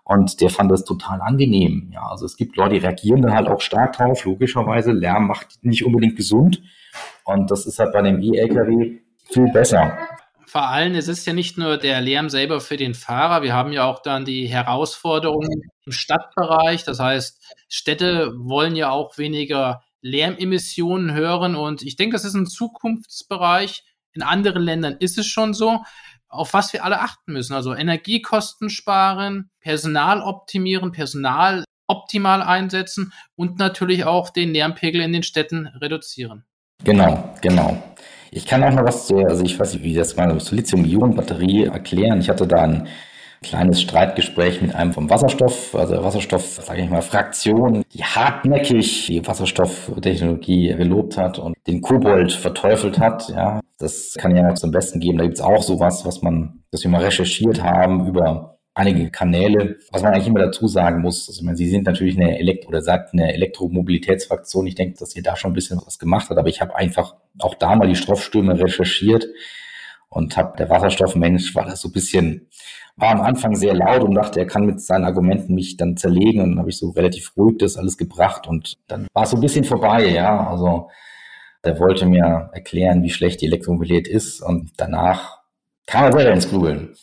Und der fand das total angenehm. Ja, also es gibt Leute, die reagieren dann halt auch stark drauf. Logischerweise, Lärm macht nicht unbedingt gesund. Und das ist halt bei dem E-LKW viel besser. Vor allem, es ist ja nicht nur der Lärm selber für den Fahrer. Wir haben ja auch dann die Herausforderungen im Stadtbereich. Das heißt, Städte wollen ja auch weniger Lärmemissionen hören. Und ich denke, das ist ein Zukunftsbereich. In anderen Ländern ist es schon so, auf was wir alle achten müssen. Also Energiekosten sparen, Personal optimieren, Personal optimal einsetzen und natürlich auch den Lärmpegel in den Städten reduzieren. Genau, genau. Ich kann auch noch was zu, also ich weiß nicht, wie das zur Lithium-Ionen-Batterie erklären. Ich hatte da ein kleines Streitgespräch mit einem vom Wasserstoff, also Wasserstoff, sage ich mal, Fraktion, die hartnäckig die Wasserstofftechnologie gelobt hat und den Kobold verteufelt hat. Ja, das kann ja zum Besten geben. Da gibt's auch sowas, was man, das wir mal recherchiert haben über einige Kanäle, was man eigentlich immer dazu sagen muss. Also, ich meine, Sie sind natürlich eine Elektro- oder sagt eine Elektromobilitätsfraktion. Ich denke, dass ihr da schon ein bisschen was gemacht hat, aber ich habe einfach auch da mal die Stoffstürme recherchiert und habe der Wasserstoffmensch war das so ein bisschen war am Anfang sehr laut und dachte, er kann mit seinen Argumenten mich dann zerlegen und dann habe ich so relativ ruhig das alles gebracht und dann war es so ein bisschen vorbei, ja, also der wollte mir erklären, wie schlecht die Elektromobilität ist und danach kam er selber ins Grübeln.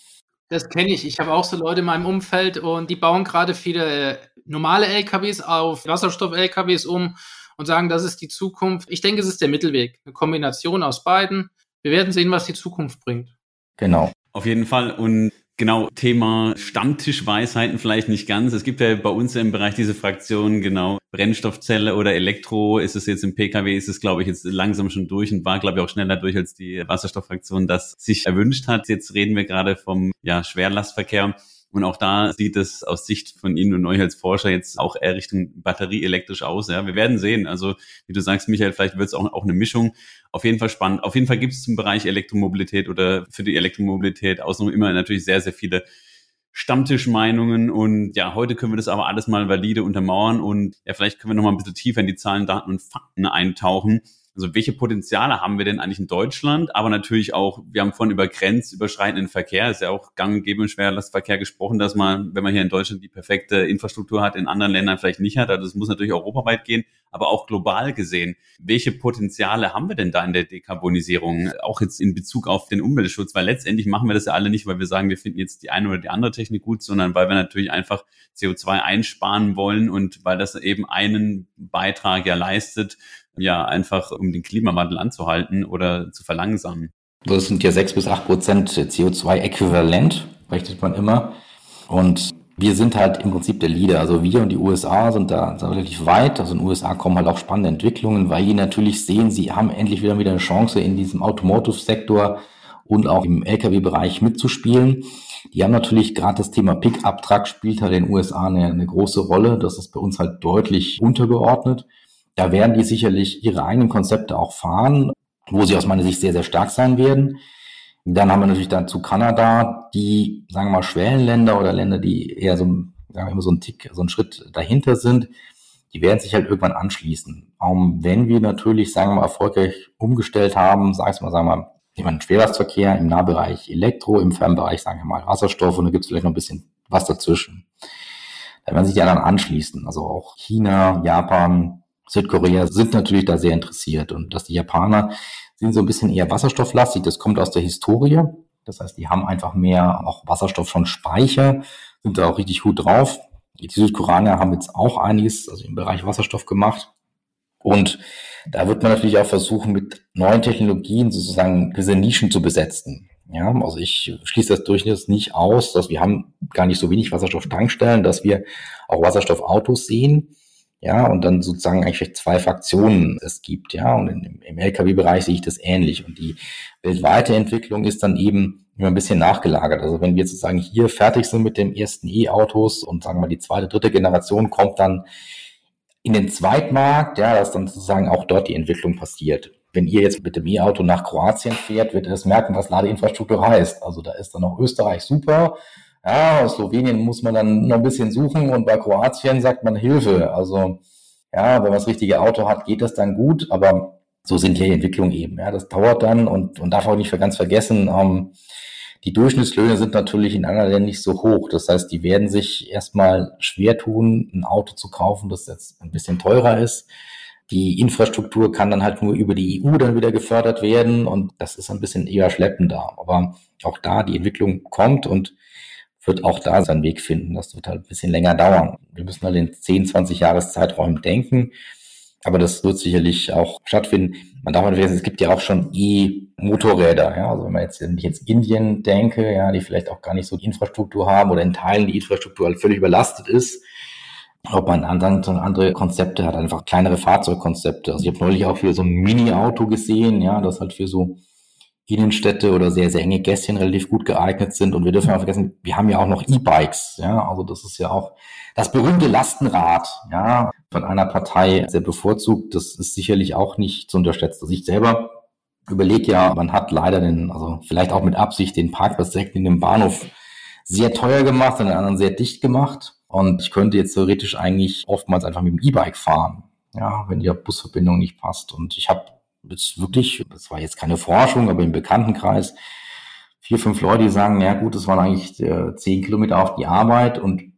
Das kenne ich. Ich habe auch so Leute in meinem Umfeld und die bauen gerade viele äh, normale LKWs auf Wasserstoff-LKWs um und sagen, das ist die Zukunft. Ich denke, es ist der Mittelweg, eine Kombination aus beiden. Wir werden sehen, was die Zukunft bringt. Genau. Auf jeden Fall. Und Genau, Thema Stammtischweisheiten vielleicht nicht ganz. Es gibt ja bei uns im Bereich diese Fraktion, genau, Brennstoffzelle oder Elektro. Ist es jetzt im Pkw, ist es, glaube ich, jetzt langsam schon durch und war, glaube ich, auch schneller durch, als die Wasserstofffraktion das sich erwünscht hat. Jetzt reden wir gerade vom ja, Schwerlastverkehr. Und auch da sieht es aus Sicht von Ihnen und euch als Forscher jetzt auch eher Richtung batterieelektrisch aus. Ja, wir werden sehen. Also, wie du sagst, Michael, vielleicht wird es auch, auch eine Mischung. Auf jeden Fall spannend. Auf jeden Fall gibt es im Bereich Elektromobilität oder für die Elektromobilität außenrum immer natürlich sehr, sehr viele Stammtischmeinungen und ja, heute können wir das aber alles mal valide untermauern und ja, vielleicht können wir noch mal ein bisschen tiefer in die Zahlen, Daten und Fakten eintauchen. Also welche Potenziale haben wir denn eigentlich in Deutschland? Aber natürlich auch, wir haben vorhin über grenzüberschreitenden Verkehr, ist ja auch gang und gäbe im Schwerlastverkehr gesprochen, dass man, wenn man hier in Deutschland die perfekte Infrastruktur hat, in anderen Ländern vielleicht nicht hat. Also es muss natürlich europaweit gehen, aber auch global gesehen. Welche Potenziale haben wir denn da in der Dekarbonisierung? Auch jetzt in Bezug auf den Umweltschutz, weil letztendlich machen wir das ja alle nicht, weil wir sagen, wir finden jetzt die eine oder die andere Technik gut, sondern weil wir natürlich einfach CO2 einsparen wollen und weil das eben einen Beitrag ja leistet ja einfach um den Klimawandel anzuhalten oder zu verlangsamen. Das sind ja sechs bis acht Prozent CO2-Äquivalent, rechnet man immer. Und wir sind halt im Prinzip der Leader. Also wir und die USA sind da relativ weit. Also in den USA kommen halt auch spannende Entwicklungen, weil die natürlich sehen, sie haben endlich wieder wieder eine Chance in diesem Automotive-Sektor und auch im Lkw-Bereich mitzuspielen. Die haben natürlich gerade das Thema Pick-up-Truck spielt halt in den USA eine, eine große Rolle. Das ist bei uns halt deutlich untergeordnet. Da werden die sicherlich ihre eigenen Konzepte auch fahren, wo sie aus meiner Sicht sehr, sehr stark sein werden. Dann haben wir natürlich dazu Kanada, die, sagen wir mal, Schwellenländer oder Länder, die eher so, sagen wir immer so ein Tick, so ein Schritt dahinter sind, die werden sich halt irgendwann anschließen. Um, wenn wir natürlich, sagen wir mal, erfolgreich umgestellt haben, sag ich mal, sagen wir mal, jemand Schwerlastverkehr im Nahbereich Elektro, im Fernbereich, sagen wir mal, Wasserstoff und da gibt es vielleicht noch ein bisschen was dazwischen. Dann werden sich die anderen anschließen. Also auch China, Japan, Südkorea sind natürlich da sehr interessiert und dass die Japaner sind so ein bisschen eher wasserstofflastig, das kommt aus der Historie. Das heißt, die haben einfach mehr auch Wasserstoff schon Speicher, sind da auch richtig gut drauf. Die Südkoreaner haben jetzt auch einiges, also im Bereich Wasserstoff gemacht. Und da wird man natürlich auch versuchen, mit neuen Technologien sozusagen diese Nischen zu besetzen. Ja, also ich schließe das durchaus nicht aus, dass wir haben gar nicht so wenig Wasserstofftankstellen, dass wir auch Wasserstoffautos sehen ja, und dann sozusagen eigentlich zwei Fraktionen es gibt, ja, und im, im Lkw-Bereich sehe ich das ähnlich. Und die weltweite Entwicklung ist dann eben immer ein bisschen nachgelagert. Also wenn wir sozusagen hier fertig sind mit dem ersten E-Autos und sagen wir mal die zweite, dritte Generation kommt dann in den Zweitmarkt, ja, dass dann sozusagen auch dort die Entwicklung passiert. Wenn ihr jetzt mit dem E-Auto nach Kroatien fährt, wird ihr das merken, was Ladeinfrastruktur heißt. Also da ist dann auch Österreich super, ja, Slowenien muss man dann noch ein bisschen suchen und bei Kroatien sagt man Hilfe. Also ja, wenn man das richtige Auto hat, geht das dann gut, aber so sind hier die Entwicklungen eben. Ja, das dauert dann und, und darf auch nicht ganz vergessen, ähm, die Durchschnittslöhne sind natürlich in anderen Ländern nicht so hoch. Das heißt, die werden sich erstmal schwer tun, ein Auto zu kaufen, das jetzt ein bisschen teurer ist. Die Infrastruktur kann dann halt nur über die EU dann wieder gefördert werden und das ist ein bisschen eher schleppender. Aber auch da die Entwicklung kommt und wird auch da seinen Weg finden. Das wird halt ein bisschen länger dauern. Wir müssen halt in 10, 20 Jahreszeiträumen denken. Aber das wird sicherlich auch stattfinden. Man darf nicht vergessen, es gibt ja auch schon E-Motorräder. Ja? Also wenn man jetzt, wenn ich jetzt Indien denke, ja, die vielleicht auch gar nicht so die Infrastruktur haben oder in Teilen die Infrastruktur halt völlig überlastet ist, ob man dann andere Konzepte hat, einfach kleinere Fahrzeugkonzepte. Also ich habe neulich auch für so ein Mini-Auto gesehen, ja, das halt für so Innenstädte oder sehr, sehr enge Gässchen relativ gut geeignet sind. Und wir dürfen auch vergessen, wir haben ja auch noch E-Bikes. Ja, also das ist ja auch das berühmte Lastenrad, ja, von einer Partei sehr bevorzugt. Das ist sicherlich auch nicht zu unterschätzen. Also ich selber überlege ja, man hat leider den, also vielleicht auch mit Absicht den Parkplatz direkt in dem Bahnhof sehr teuer gemacht und den anderen sehr dicht gemacht. Und ich könnte jetzt theoretisch eigentlich oftmals einfach mit dem E-Bike fahren, ja, wenn die Busverbindung nicht passt. Und ich habe jetzt wirklich, das war jetzt keine Forschung, aber im Bekanntenkreis vier, fünf Leute, die sagen, ja gut, das waren eigentlich äh, zehn Kilometer auf die Arbeit und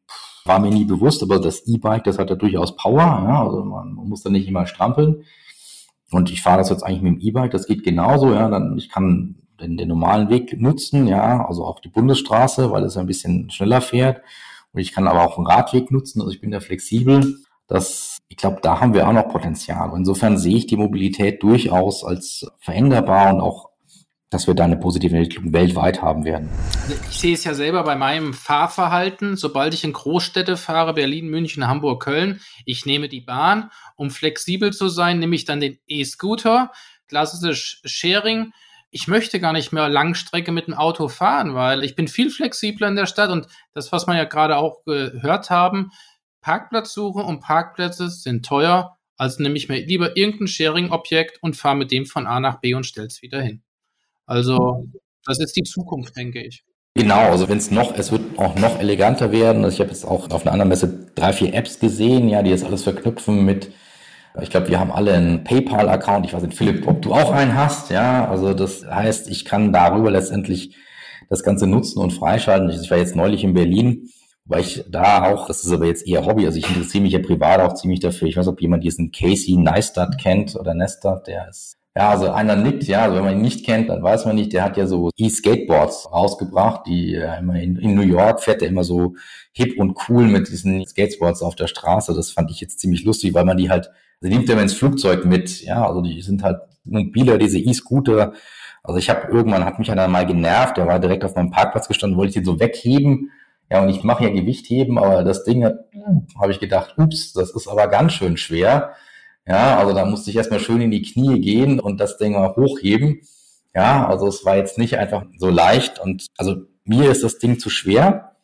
war mir nie bewusst, aber das E-Bike, das hat ja durchaus Power, ja, also man, man muss da nicht immer strampeln. Und ich fahre das jetzt eigentlich mit dem E-Bike, das geht genauso, ja, dann ich kann den, den normalen Weg nutzen, ja, also auch die Bundesstraße, weil es ein bisschen schneller fährt. Und ich kann aber auch einen Radweg nutzen, also ich bin da flexibel. Das, ich glaube, da haben wir auch noch Potenzial. Insofern sehe ich die Mobilität durchaus als veränderbar und auch dass wir da eine positive Entwicklung weltweit haben werden. Ich sehe es ja selber bei meinem Fahrverhalten. Sobald ich in Großstädte fahre, Berlin, München, Hamburg, Köln, ich nehme die Bahn. Um flexibel zu sein, nehme ich dann den E-Scooter, klassisches Sharing. Ich möchte gar nicht mehr Langstrecke mit dem Auto fahren, weil ich bin viel flexibler in der Stadt und das, was wir ja gerade auch gehört haben, Parkplatzsuche und Parkplätze sind teuer, also nehme ich mir lieber irgendein Sharing-Objekt und fahre mit dem von A nach B und stelle es wieder hin. Also das ist die Zukunft, denke ich. Genau, also wenn es noch, es wird auch noch eleganter werden. Also ich habe jetzt auch auf einer anderen Messe drei, vier Apps gesehen, ja, die das alles verknüpfen mit, ich glaube, wir haben alle einen PayPal-Account. Ich weiß nicht, Philipp, ob du auch einen hast, ja. Also das heißt, ich kann darüber letztendlich das Ganze nutzen und freischalten. Ich war jetzt neulich in Berlin, weil ich da auch, das ist aber jetzt eher Hobby, also ich interessiere mich ja privat auch ziemlich dafür. Ich weiß, ob jemand diesen Casey Neistat kennt oder Nestat, der ist ja, also einer nickt, ja, also wenn man ihn nicht kennt, dann weiß man nicht, der hat ja so E-Skateboards rausgebracht, die äh, immer in, in New York fährt er immer so hip und cool mit diesen Skateboards auf der Straße. Das fand ich jetzt ziemlich lustig, weil man die halt, also nimmt er ins Flugzeug mit, ja, also die sind halt mobiler, diese E-Scooter. Also ich habe irgendwann, hat mich einer mal genervt, der war direkt auf meinem Parkplatz gestanden, wollte ich den so wegheben. Ja, und ich mache ja Gewichtheben, aber das Ding hat, habe ich gedacht, ups, das ist aber ganz schön schwer. Ja, also da musste ich erstmal schön in die Knie gehen und das Ding mal hochheben. Ja, also es war jetzt nicht einfach so leicht und also mir ist das Ding zu schwer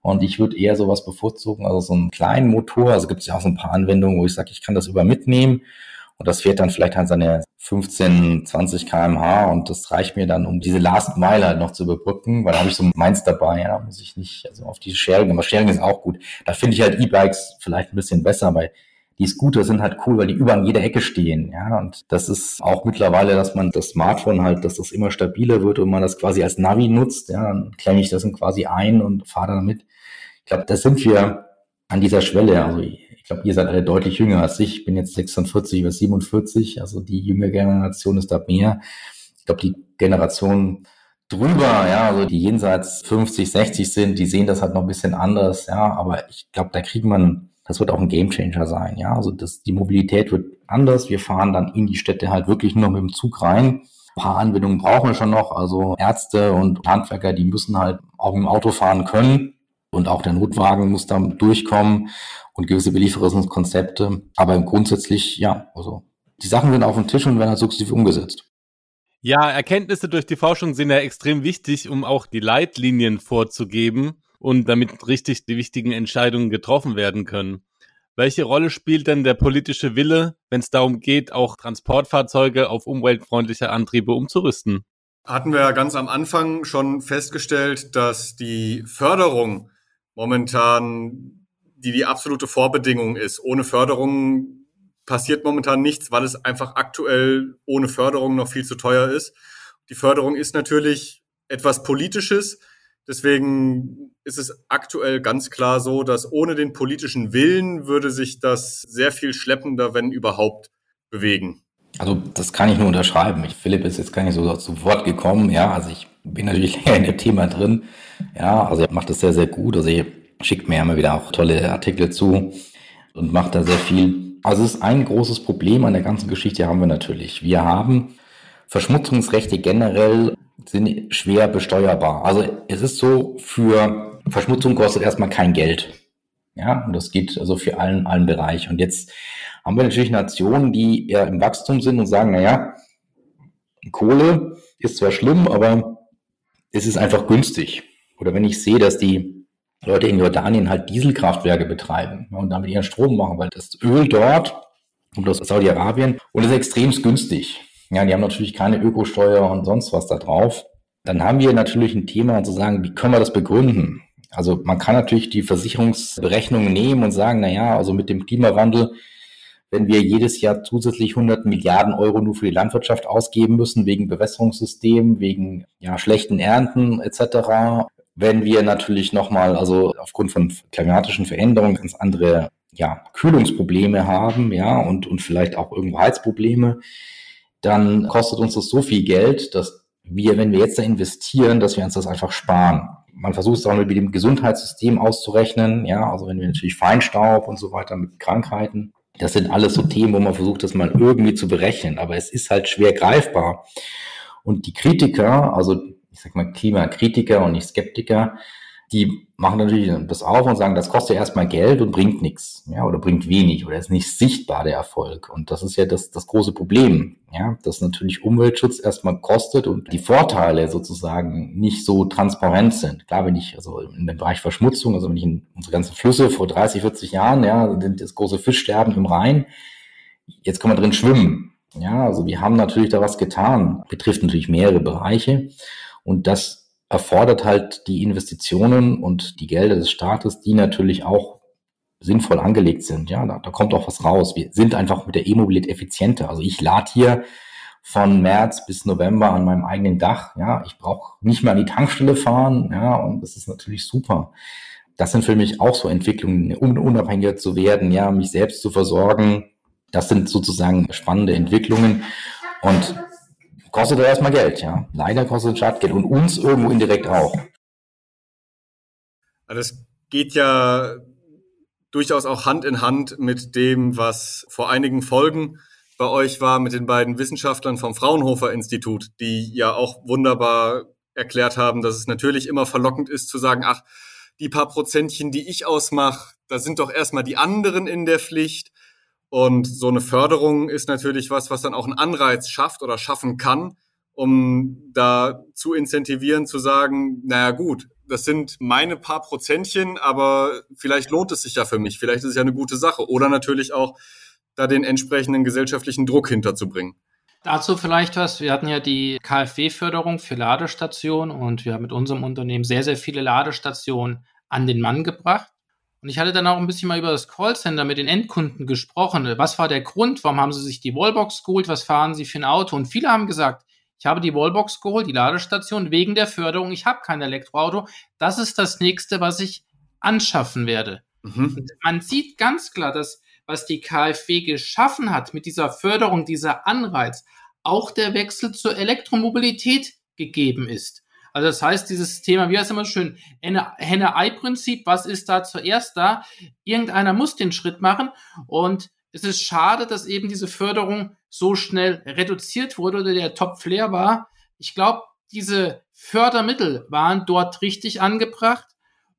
und ich würde eher sowas bevorzugen, also so einen kleinen Motor. Also gibt es ja auch so ein paar Anwendungen, wo ich sage, ich kann das über mitnehmen und das fährt dann vielleicht an seine 15, 20 kmh und das reicht mir dann, um diese Last Mile halt noch zu überbrücken, weil da habe ich so meins dabei, ja, da muss ich nicht, also auf diese Sharing, aber Sharing ist auch gut. Da finde ich halt E-Bikes vielleicht ein bisschen besser, weil die Scooter sind halt cool, weil die überall an jeder Ecke stehen. Ja, und das ist auch mittlerweile, dass man das Smartphone halt, dass das immer stabiler wird und man das quasi als Navi nutzt. Ja, dann klemme ich das quasi ein und fahre damit. Ich glaube, da sind wir an dieser Schwelle. Also ich glaube, ihr seid alle deutlich jünger als ich. Ich bin jetzt 46 oder 47. Also die junge Generation ist da mehr. Ich glaube, die Generation drüber, ja, also die jenseits 50, 60 sind, die sehen das halt noch ein bisschen anders, ja, aber ich glaube, da kriegt man das wird auch ein Gamechanger sein. Ja, also das, die Mobilität wird anders. Wir fahren dann in die Städte halt wirklich nur mit dem Zug rein. Ein paar Anwendungen brauchen wir schon noch. Also Ärzte und Handwerker, die müssen halt auch im Auto fahren können. Und auch der Notwagen muss da durchkommen und gewisse Belieferungskonzepte. Aber grundsätzlich, ja, also die Sachen sind auf dem Tisch und werden halt sukzessive umgesetzt. Ja, Erkenntnisse durch die Forschung sind ja extrem wichtig, um auch die Leitlinien vorzugeben und damit richtig die wichtigen Entscheidungen getroffen werden können. Welche Rolle spielt denn der politische Wille, wenn es darum geht, auch Transportfahrzeuge auf umweltfreundliche Antriebe umzurüsten? Hatten wir ja ganz am Anfang schon festgestellt, dass die Förderung momentan die die absolute Vorbedingung ist. Ohne Förderung passiert momentan nichts, weil es einfach aktuell ohne Förderung noch viel zu teuer ist. Die Förderung ist natürlich etwas Politisches, Deswegen ist es aktuell ganz klar so, dass ohne den politischen Willen würde sich das sehr viel schleppender, wenn überhaupt, bewegen. Also das kann ich nur unterschreiben. Ich, Philipp ist jetzt gar nicht so zu Wort gekommen. Ja, also ich bin natürlich länger in dem Thema drin. Ja, also er macht das sehr, sehr gut. Also er schickt mir immer wieder auch tolle Artikel zu und macht da sehr viel. Also es ist ein großes Problem an der ganzen Geschichte haben wir natürlich. Wir haben Verschmutzungsrechte generell sind schwer besteuerbar. Also es ist so, für Verschmutzung kostet erstmal kein Geld. Ja, und das geht also für allen, allen Bereich. Und jetzt haben wir natürlich Nationen, die eher im Wachstum sind und sagen, na ja, Kohle ist zwar schlimm, aber es ist einfach günstig. Oder wenn ich sehe, dass die Leute in Jordanien halt Dieselkraftwerke betreiben und damit ihren Strom machen, weil das Öl dort kommt aus Saudi-Arabien und ist extrem günstig. Ja, die haben natürlich keine Ökosteuer und sonst was da drauf. Dann haben wir natürlich ein Thema zu sagen, wie können wir das begründen? Also man kann natürlich die Versicherungsberechnungen nehmen und sagen, na ja, also mit dem Klimawandel wenn wir jedes Jahr zusätzlich 100 Milliarden Euro nur für die Landwirtschaft ausgeben müssen, wegen Bewässerungssystemen, wegen ja, schlechten Ernten etc. Wenn wir natürlich nochmal, also aufgrund von klimatischen Veränderungen ganz andere ja, Kühlungsprobleme haben, ja, und, und vielleicht auch irgendwo Heizprobleme, dann kostet uns das so viel Geld, dass wir, wenn wir jetzt da investieren, dass wir uns das einfach sparen. Man versucht es auch mit dem Gesundheitssystem auszurechnen, ja, also wenn wir natürlich Feinstaub und so weiter mit Krankheiten, das sind alles so Themen, wo man versucht, das mal irgendwie zu berechnen, aber es ist halt schwer greifbar. Und die Kritiker, also ich sag mal Klimakritiker und nicht Skeptiker, die machen natürlich das auf und sagen, das kostet ja erstmal Geld und bringt nichts, ja, oder bringt wenig oder ist nicht sichtbar der Erfolg. Und das ist ja das, das große Problem, ja, dass natürlich Umweltschutz erstmal kostet und die Vorteile sozusagen nicht so transparent sind. Klar, wenn ich, also in dem Bereich Verschmutzung, also wenn ich in unsere ganzen Flüsse vor 30, 40 Jahren, ja, das große Fischsterben im Rhein, jetzt kann man drin schwimmen. Ja, also wir haben natürlich da was getan, betrifft natürlich mehrere Bereiche und das erfordert halt die Investitionen und die Gelder des Staates, die natürlich auch sinnvoll angelegt sind. Ja, da, da kommt auch was raus. Wir sind einfach mit der E-Mobilität effizienter. Also ich lade hier von März bis November an meinem eigenen Dach. Ja, ich brauche nicht mehr an die Tankstelle fahren. Ja, und das ist natürlich super. Das sind für mich auch so Entwicklungen, unabhängiger zu werden, ja, mich selbst zu versorgen. Das sind sozusagen spannende Entwicklungen. Und kostet er erstmal Geld, ja. Leider kostet es Startgeld und uns irgendwo indirekt auch. Das geht ja durchaus auch Hand in Hand mit dem, was vor einigen Folgen bei euch war mit den beiden Wissenschaftlern vom Fraunhofer Institut, die ja auch wunderbar erklärt haben, dass es natürlich immer verlockend ist zu sagen, ach, die paar Prozentchen, die ich ausmache, da sind doch erstmal die anderen in der Pflicht. Und so eine Förderung ist natürlich was, was dann auch einen Anreiz schafft oder schaffen kann, um da zu incentivieren, zu sagen, naja gut, das sind meine paar Prozentchen, aber vielleicht lohnt es sich ja für mich, vielleicht ist es ja eine gute Sache. Oder natürlich auch da den entsprechenden gesellschaftlichen Druck hinterzubringen. Dazu vielleicht was. Wir hatten ja die KfW-Förderung für Ladestationen und wir haben mit unserem Unternehmen sehr, sehr viele Ladestationen an den Mann gebracht. Und ich hatte dann auch ein bisschen mal über das Callcenter mit den Endkunden gesprochen. Was war der Grund? Warum haben sie sich die Wallbox geholt? Was fahren sie für ein Auto? Und viele haben gesagt, ich habe die Wallbox geholt, die Ladestation, wegen der Förderung. Ich habe kein Elektroauto. Das ist das nächste, was ich anschaffen werde. Mhm. man sieht ganz klar, dass was die KfW geschaffen hat mit dieser Förderung, dieser Anreiz, auch der Wechsel zur Elektromobilität gegeben ist. Also das heißt, dieses Thema, wie heißt immer schön, Henne-Ei-Prinzip, was ist da zuerst da? Irgendeiner muss den Schritt machen und es ist schade, dass eben diese Förderung so schnell reduziert wurde oder der Top Flair war. Ich glaube, diese Fördermittel waren dort richtig angebracht.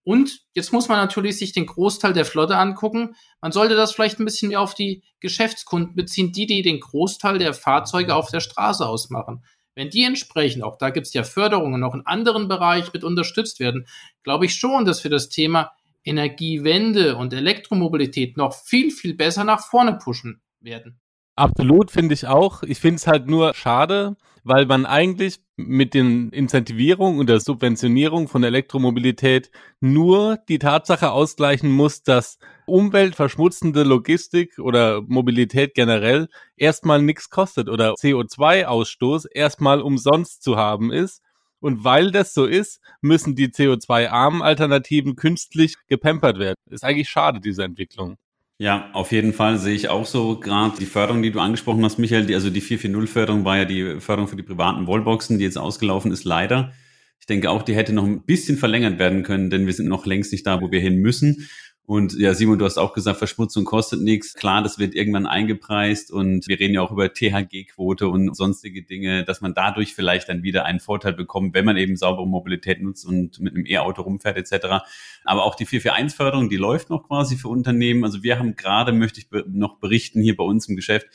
Und jetzt muss man natürlich sich den Großteil der Flotte angucken. Man sollte das vielleicht ein bisschen mehr auf die Geschäftskunden beziehen, die, die den Großteil der Fahrzeuge auf der Straße ausmachen. Wenn die entsprechend, auch da gibt es ja Förderungen, noch in anderen Bereichen mit unterstützt werden, glaube ich schon, dass wir das Thema Energiewende und Elektromobilität noch viel, viel besser nach vorne pushen werden. Absolut, finde ich auch. Ich finde es halt nur schade, weil man eigentlich mit den Incentivierungen und der Subventionierung von Elektromobilität nur die Tatsache ausgleichen muss, dass umweltverschmutzende Logistik oder Mobilität generell erstmal nichts kostet oder CO2-Ausstoß erstmal umsonst zu haben ist. Und weil das so ist, müssen die CO2-armen Alternativen künstlich gepampert werden. Ist eigentlich schade, diese Entwicklung. Ja, auf jeden Fall sehe ich auch so gerade die Förderung, die du angesprochen hast, Michael, die, also die 440-Förderung war ja die Förderung für die privaten Wallboxen, die jetzt ausgelaufen ist, leider. Ich denke auch, die hätte noch ein bisschen verlängert werden können, denn wir sind noch längst nicht da, wo wir hin müssen. Und ja, Simon, du hast auch gesagt, Verschmutzung kostet nichts. Klar, das wird irgendwann eingepreist und wir reden ja auch über THG-Quote und sonstige Dinge, dass man dadurch vielleicht dann wieder einen Vorteil bekommt, wenn man eben saubere Mobilität nutzt und mit einem E-Auto rumfährt etc. Aber auch die 441-Förderung, die läuft noch quasi für Unternehmen. Also wir haben gerade, möchte ich noch berichten, hier bei uns im Geschäft,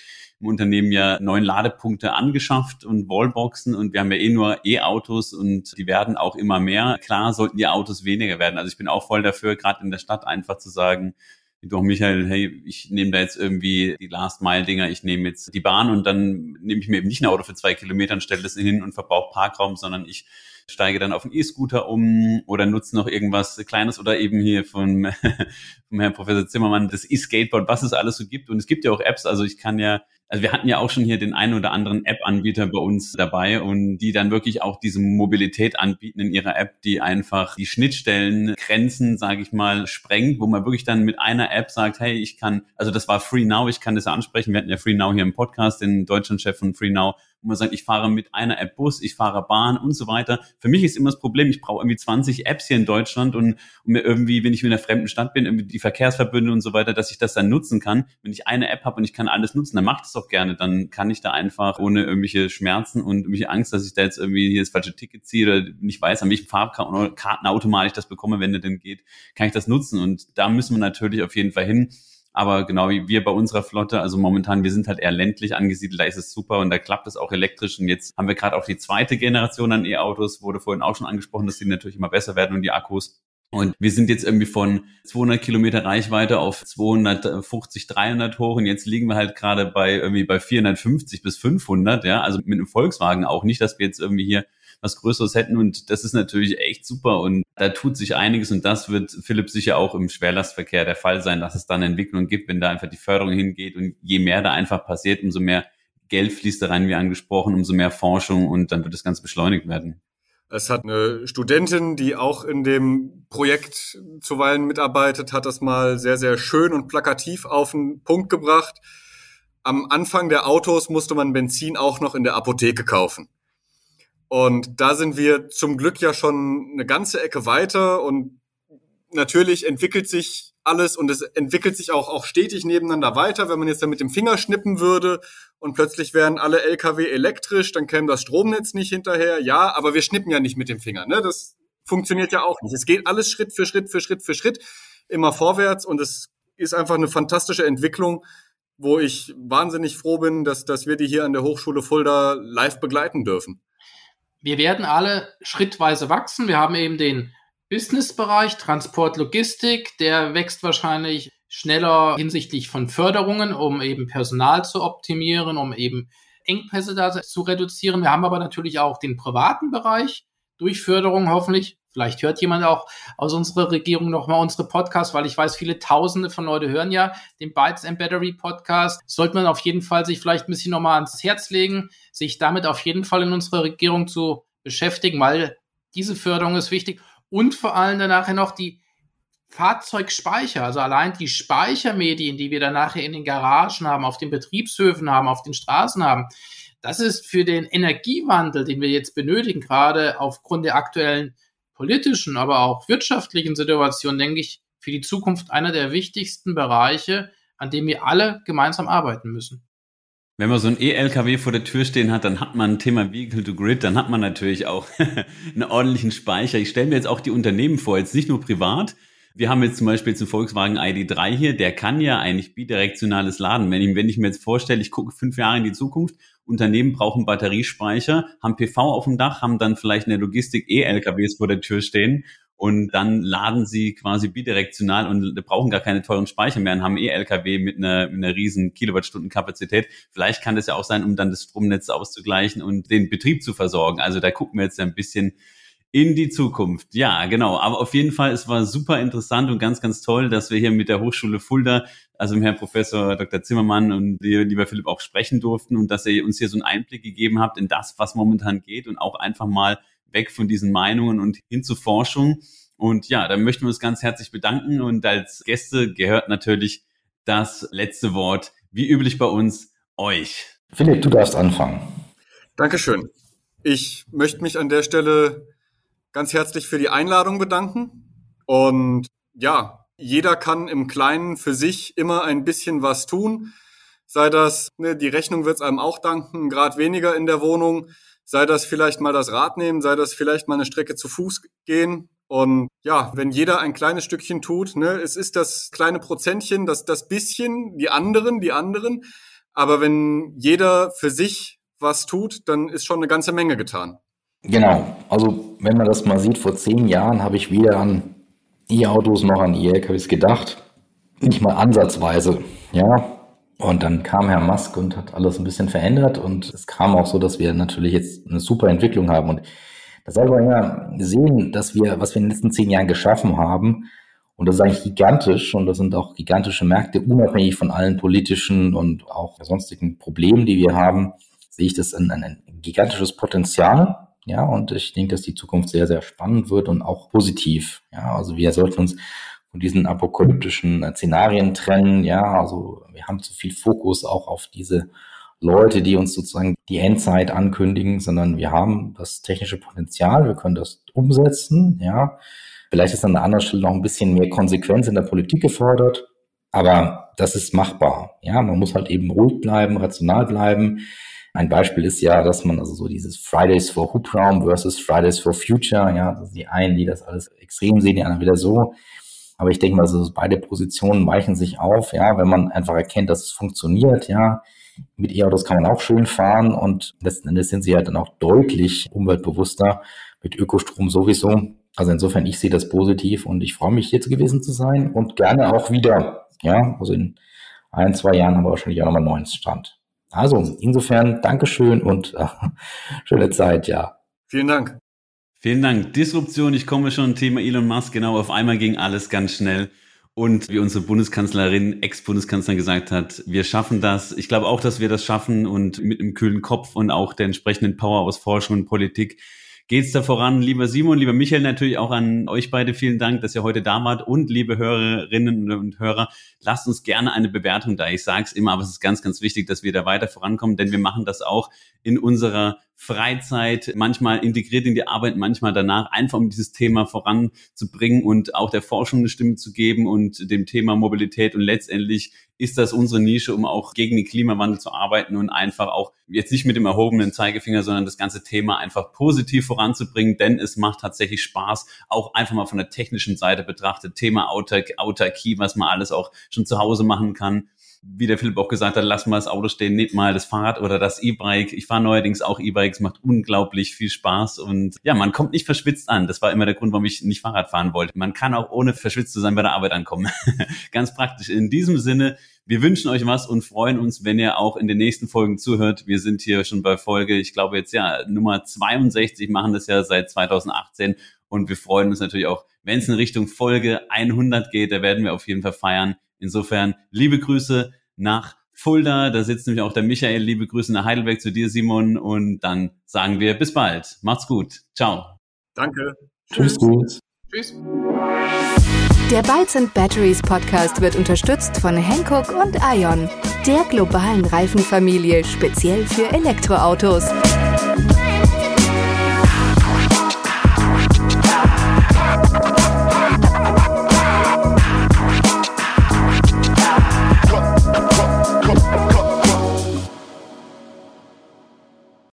im Unternehmen ja neun Ladepunkte angeschafft und Wallboxen und wir haben ja eh nur E-Autos und die werden auch immer mehr. Klar sollten die Autos weniger werden. Also ich bin auch voll dafür, gerade in der Stadt einfach zu sagen, du Michael, hey, ich nehme da jetzt irgendwie die Last-Mile-Dinger, ich nehme jetzt die Bahn und dann nehme ich mir eben nicht ein Auto für zwei Kilometer und stelle das hin und verbrauche Parkraum, sondern ich steige dann auf einen E-Scooter um oder nutze noch irgendwas Kleines oder eben hier von, vom Herrn Professor Zimmermann das E-Skateboard, was es alles so gibt. Und es gibt ja auch Apps, also ich kann ja also wir hatten ja auch schon hier den einen oder anderen App-Anbieter bei uns dabei und die dann wirklich auch diese Mobilität anbieten in ihrer App, die einfach die Schnittstellen, Grenzen, sage ich mal, sprengt, wo man wirklich dann mit einer App sagt, hey, ich kann, also das war Free Now, ich kann das ansprechen. Wir hatten ja Free Now hier im Podcast, den Deutschlandchef von Free Now wo man sagt, ich fahre mit einer App Bus, ich fahre Bahn und so weiter. Für mich ist immer das Problem, ich brauche irgendwie 20 Apps hier in Deutschland und, und mir irgendwie, wenn ich in einer fremden Stadt bin, irgendwie die Verkehrsverbünde und so weiter, dass ich das dann nutzen kann. Wenn ich eine App habe und ich kann alles nutzen, dann macht es doch gerne. Dann kann ich da einfach ohne irgendwelche Schmerzen und irgendwelche Angst, dass ich da jetzt irgendwie hier das falsche Ticket ziehe oder nicht weiß, an welchem Fahrkartenautomat ich das bekomme, wenn der denn geht, kann ich das nutzen. Und da müssen wir natürlich auf jeden Fall hin aber genau wie wir bei unserer Flotte, also momentan, wir sind halt eher ländlich angesiedelt, da ist es super und da klappt es auch elektrisch. Und jetzt haben wir gerade auch die zweite Generation an E-Autos, wurde vorhin auch schon angesprochen, dass die natürlich immer besser werden und die Akkus. Und wir sind jetzt irgendwie von 200 Kilometer Reichweite auf 250, 300 hoch und jetzt liegen wir halt gerade bei irgendwie bei 450 bis 500, ja, also mit einem Volkswagen auch nicht, dass wir jetzt irgendwie hier was Größeres hätten. Und das ist natürlich echt super. Und da tut sich einiges. Und das wird Philipp sicher auch im Schwerlastverkehr der Fall sein, dass es dann Entwicklung gibt, wenn da einfach die Förderung hingeht. Und je mehr da einfach passiert, umso mehr Geld fließt da rein, wie angesprochen, umso mehr Forschung und dann wird das Ganze beschleunigt werden. Es hat eine Studentin, die auch in dem Projekt zuweilen mitarbeitet, hat das mal sehr, sehr schön und plakativ auf den Punkt gebracht. Am Anfang der Autos musste man Benzin auch noch in der Apotheke kaufen. Und da sind wir zum Glück ja schon eine ganze Ecke weiter und natürlich entwickelt sich alles und es entwickelt sich auch, auch stetig nebeneinander weiter. Wenn man jetzt da mit dem Finger schnippen würde und plötzlich wären alle LKW elektrisch, dann käme das Stromnetz nicht hinterher. Ja, aber wir schnippen ja nicht mit dem Finger. Ne? Das funktioniert ja auch nicht. Es geht alles Schritt für Schritt für Schritt für Schritt immer vorwärts und es ist einfach eine fantastische Entwicklung, wo ich wahnsinnig froh bin, dass, dass wir die hier an der Hochschule Fulda live begleiten dürfen wir werden alle schrittweise wachsen. Wir haben eben den Businessbereich, Transport, Logistik, der wächst wahrscheinlich schneller hinsichtlich von Förderungen, um eben Personal zu optimieren, um eben Engpässe da zu reduzieren. Wir haben aber natürlich auch den privaten Bereich durch Förderung hoffentlich Vielleicht hört jemand auch aus unserer Regierung nochmal unsere Podcasts, weil ich weiß, viele Tausende von Leute hören ja den Bytes and Battery Podcast. Sollte man auf jeden Fall sich vielleicht ein bisschen nochmal ans Herz legen, sich damit auf jeden Fall in unserer Regierung zu beschäftigen, weil diese Förderung ist wichtig. Und vor allem danach noch die Fahrzeugspeicher, also allein die Speichermedien, die wir dann nachher in den Garagen haben, auf den Betriebshöfen haben, auf den Straßen haben. Das ist für den Energiewandel, den wir jetzt benötigen, gerade aufgrund der aktuellen politischen, aber auch wirtschaftlichen Situation, denke ich, für die Zukunft einer der wichtigsten Bereiche, an dem wir alle gemeinsam arbeiten müssen. Wenn man so ein E-LKW vor der Tür stehen hat, dann hat man ein Thema Vehicle to Grid, dann hat man natürlich auch einen ordentlichen Speicher. Ich stelle mir jetzt auch die Unternehmen vor, jetzt nicht nur privat. Wir haben jetzt zum Beispiel zum Volkswagen ID3 hier, der kann ja eigentlich bidirektionales Laden. Wenn ich, wenn ich mir jetzt vorstelle, ich gucke fünf Jahre in die Zukunft Unternehmen brauchen Batteriespeicher, haben PV auf dem Dach, haben dann vielleicht in der Logistik E-LKWs vor der Tür stehen und dann laden sie quasi bidirektional und brauchen gar keine teuren Speicher mehr und haben E-LKW mit einer, mit einer riesen Kilowattstundenkapazität. Vielleicht kann das ja auch sein, um dann das Stromnetz auszugleichen und den Betrieb zu versorgen. Also da gucken wir jetzt ein bisschen in die Zukunft. Ja, genau. Aber auf jeden Fall, es war super interessant und ganz, ganz toll, dass wir hier mit der Hochschule Fulda, also mit Herrn Professor Dr. Zimmermann und lieber Philipp auch sprechen durften und dass ihr uns hier so einen Einblick gegeben habt in das, was momentan geht und auch einfach mal weg von diesen Meinungen und hin zur Forschung. Und ja, da möchten wir uns ganz herzlich bedanken und als Gäste gehört natürlich das letzte Wort, wie üblich bei uns, euch. Philipp, du darfst anfangen. Dankeschön. Ich möchte mich an der Stelle ganz herzlich für die Einladung bedanken. Und ja, jeder kann im Kleinen für sich immer ein bisschen was tun. Sei das, ne, die Rechnung wird es einem auch danken, Grad weniger in der Wohnung. Sei das vielleicht mal das Rad nehmen, sei das vielleicht mal eine Strecke zu Fuß gehen. Und ja, wenn jeder ein kleines Stückchen tut, ne, es ist das kleine Prozentchen, das, das bisschen, die anderen, die anderen. Aber wenn jeder für sich was tut, dann ist schon eine ganze Menge getan. Genau, also wenn man das mal sieht, vor zehn Jahren habe ich weder an E-Autos noch an E-LKWs gedacht. Nicht mal ansatzweise, ja. Und dann kam Herr Musk und hat alles ein bisschen verändert und es kam auch so, dass wir natürlich jetzt eine super Entwicklung haben. Und Das soll man ja sehen, dass wir, was wir in den letzten zehn Jahren geschaffen haben, und das ist eigentlich gigantisch und das sind auch gigantische Märkte, unabhängig von allen politischen und auch sonstigen Problemen, die wir haben, sehe ich das ein, ein gigantisches Potenzial. Ja, und ich denke, dass die Zukunft sehr, sehr spannend wird und auch positiv. Ja, also wir sollten uns von diesen apokalyptischen Szenarien trennen. Ja, also wir haben zu viel Fokus auch auf diese Leute, die uns sozusagen die Endzeit ankündigen, sondern wir haben das technische Potenzial, wir können das umsetzen, ja. Vielleicht ist an der anderen Stelle noch ein bisschen mehr Konsequenz in der Politik gefordert, aber das ist machbar. Ja, man muss halt eben ruhig bleiben, rational bleiben. Ein Beispiel ist ja, dass man also so dieses Fridays for Hubraum versus Fridays for Future, ja, also die einen, die das alles extrem sehen, die anderen wieder so. Aber ich denke mal, also beide Positionen weichen sich auf, ja, wenn man einfach erkennt, dass es funktioniert, ja. Mit E-Autos kann man auch schön fahren und letzten Endes sind sie halt dann auch deutlich umweltbewusster, mit Ökostrom sowieso. Also insofern, ich sehe das positiv und ich freue mich, hier gewesen zu sein und gerne auch wieder. Ja, also in ein, zwei Jahren haben wir wahrscheinlich auch nochmal einen neuen Stand. Also, insofern, Dankeschön und äh, schöne Zeit, ja. Vielen Dank. Vielen Dank. Disruption, ich komme schon, Thema Elon Musk, genau, auf einmal ging alles ganz schnell. Und wie unsere Bundeskanzlerin, Ex-Bundeskanzlerin gesagt hat, wir schaffen das. Ich glaube auch, dass wir das schaffen und mit einem kühlen Kopf und auch der entsprechenden Power aus Forschung und Politik geht's da voran. Lieber Simon, lieber Michael, natürlich auch an euch beide vielen Dank, dass ihr heute da wart und liebe Hörerinnen und Hörer, lasst uns gerne eine Bewertung da. Ich sage es immer, aber es ist ganz, ganz wichtig, dass wir da weiter vorankommen, denn wir machen das auch in unserer Freizeit, manchmal integriert in die Arbeit, manchmal danach, einfach um dieses Thema voranzubringen und auch der Forschung eine Stimme zu geben und dem Thema Mobilität. Und letztendlich ist das unsere Nische, um auch gegen den Klimawandel zu arbeiten und einfach auch jetzt nicht mit dem erhobenen Zeigefinger, sondern das ganze Thema einfach positiv voranzubringen, denn es macht tatsächlich Spaß, auch einfach mal von der technischen Seite betrachtet, Thema Autark Autarkie, was man alles auch schon zu Hause machen kann wie der Philipp auch gesagt hat, lass mal das Auto stehen, nehmt mal das Fahrrad oder das E-Bike. Ich fahre neuerdings auch E-Bikes, macht unglaublich viel Spaß und ja, man kommt nicht verschwitzt an. Das war immer der Grund, warum ich nicht Fahrrad fahren wollte. Man kann auch ohne verschwitzt zu sein bei der Arbeit ankommen. Ganz praktisch. In diesem Sinne, wir wünschen euch was und freuen uns, wenn ihr auch in den nächsten Folgen zuhört. Wir sind hier schon bei Folge, ich glaube jetzt ja, Nummer 62, machen das ja seit 2018 und wir freuen uns natürlich auch, wenn es in Richtung Folge 100 geht, da werden wir auf jeden Fall feiern. Insofern liebe Grüße nach Fulda. Da sitzt nämlich auch der Michael. Liebe Grüße nach Heidelberg zu dir, Simon. Und dann sagen wir bis bald. Macht's gut. Ciao. Danke. Tschüss. Tschüss. Tschüss. Der Bytes and Batteries Podcast wird unterstützt von Hankook und Ion, der globalen Reifenfamilie speziell für Elektroautos.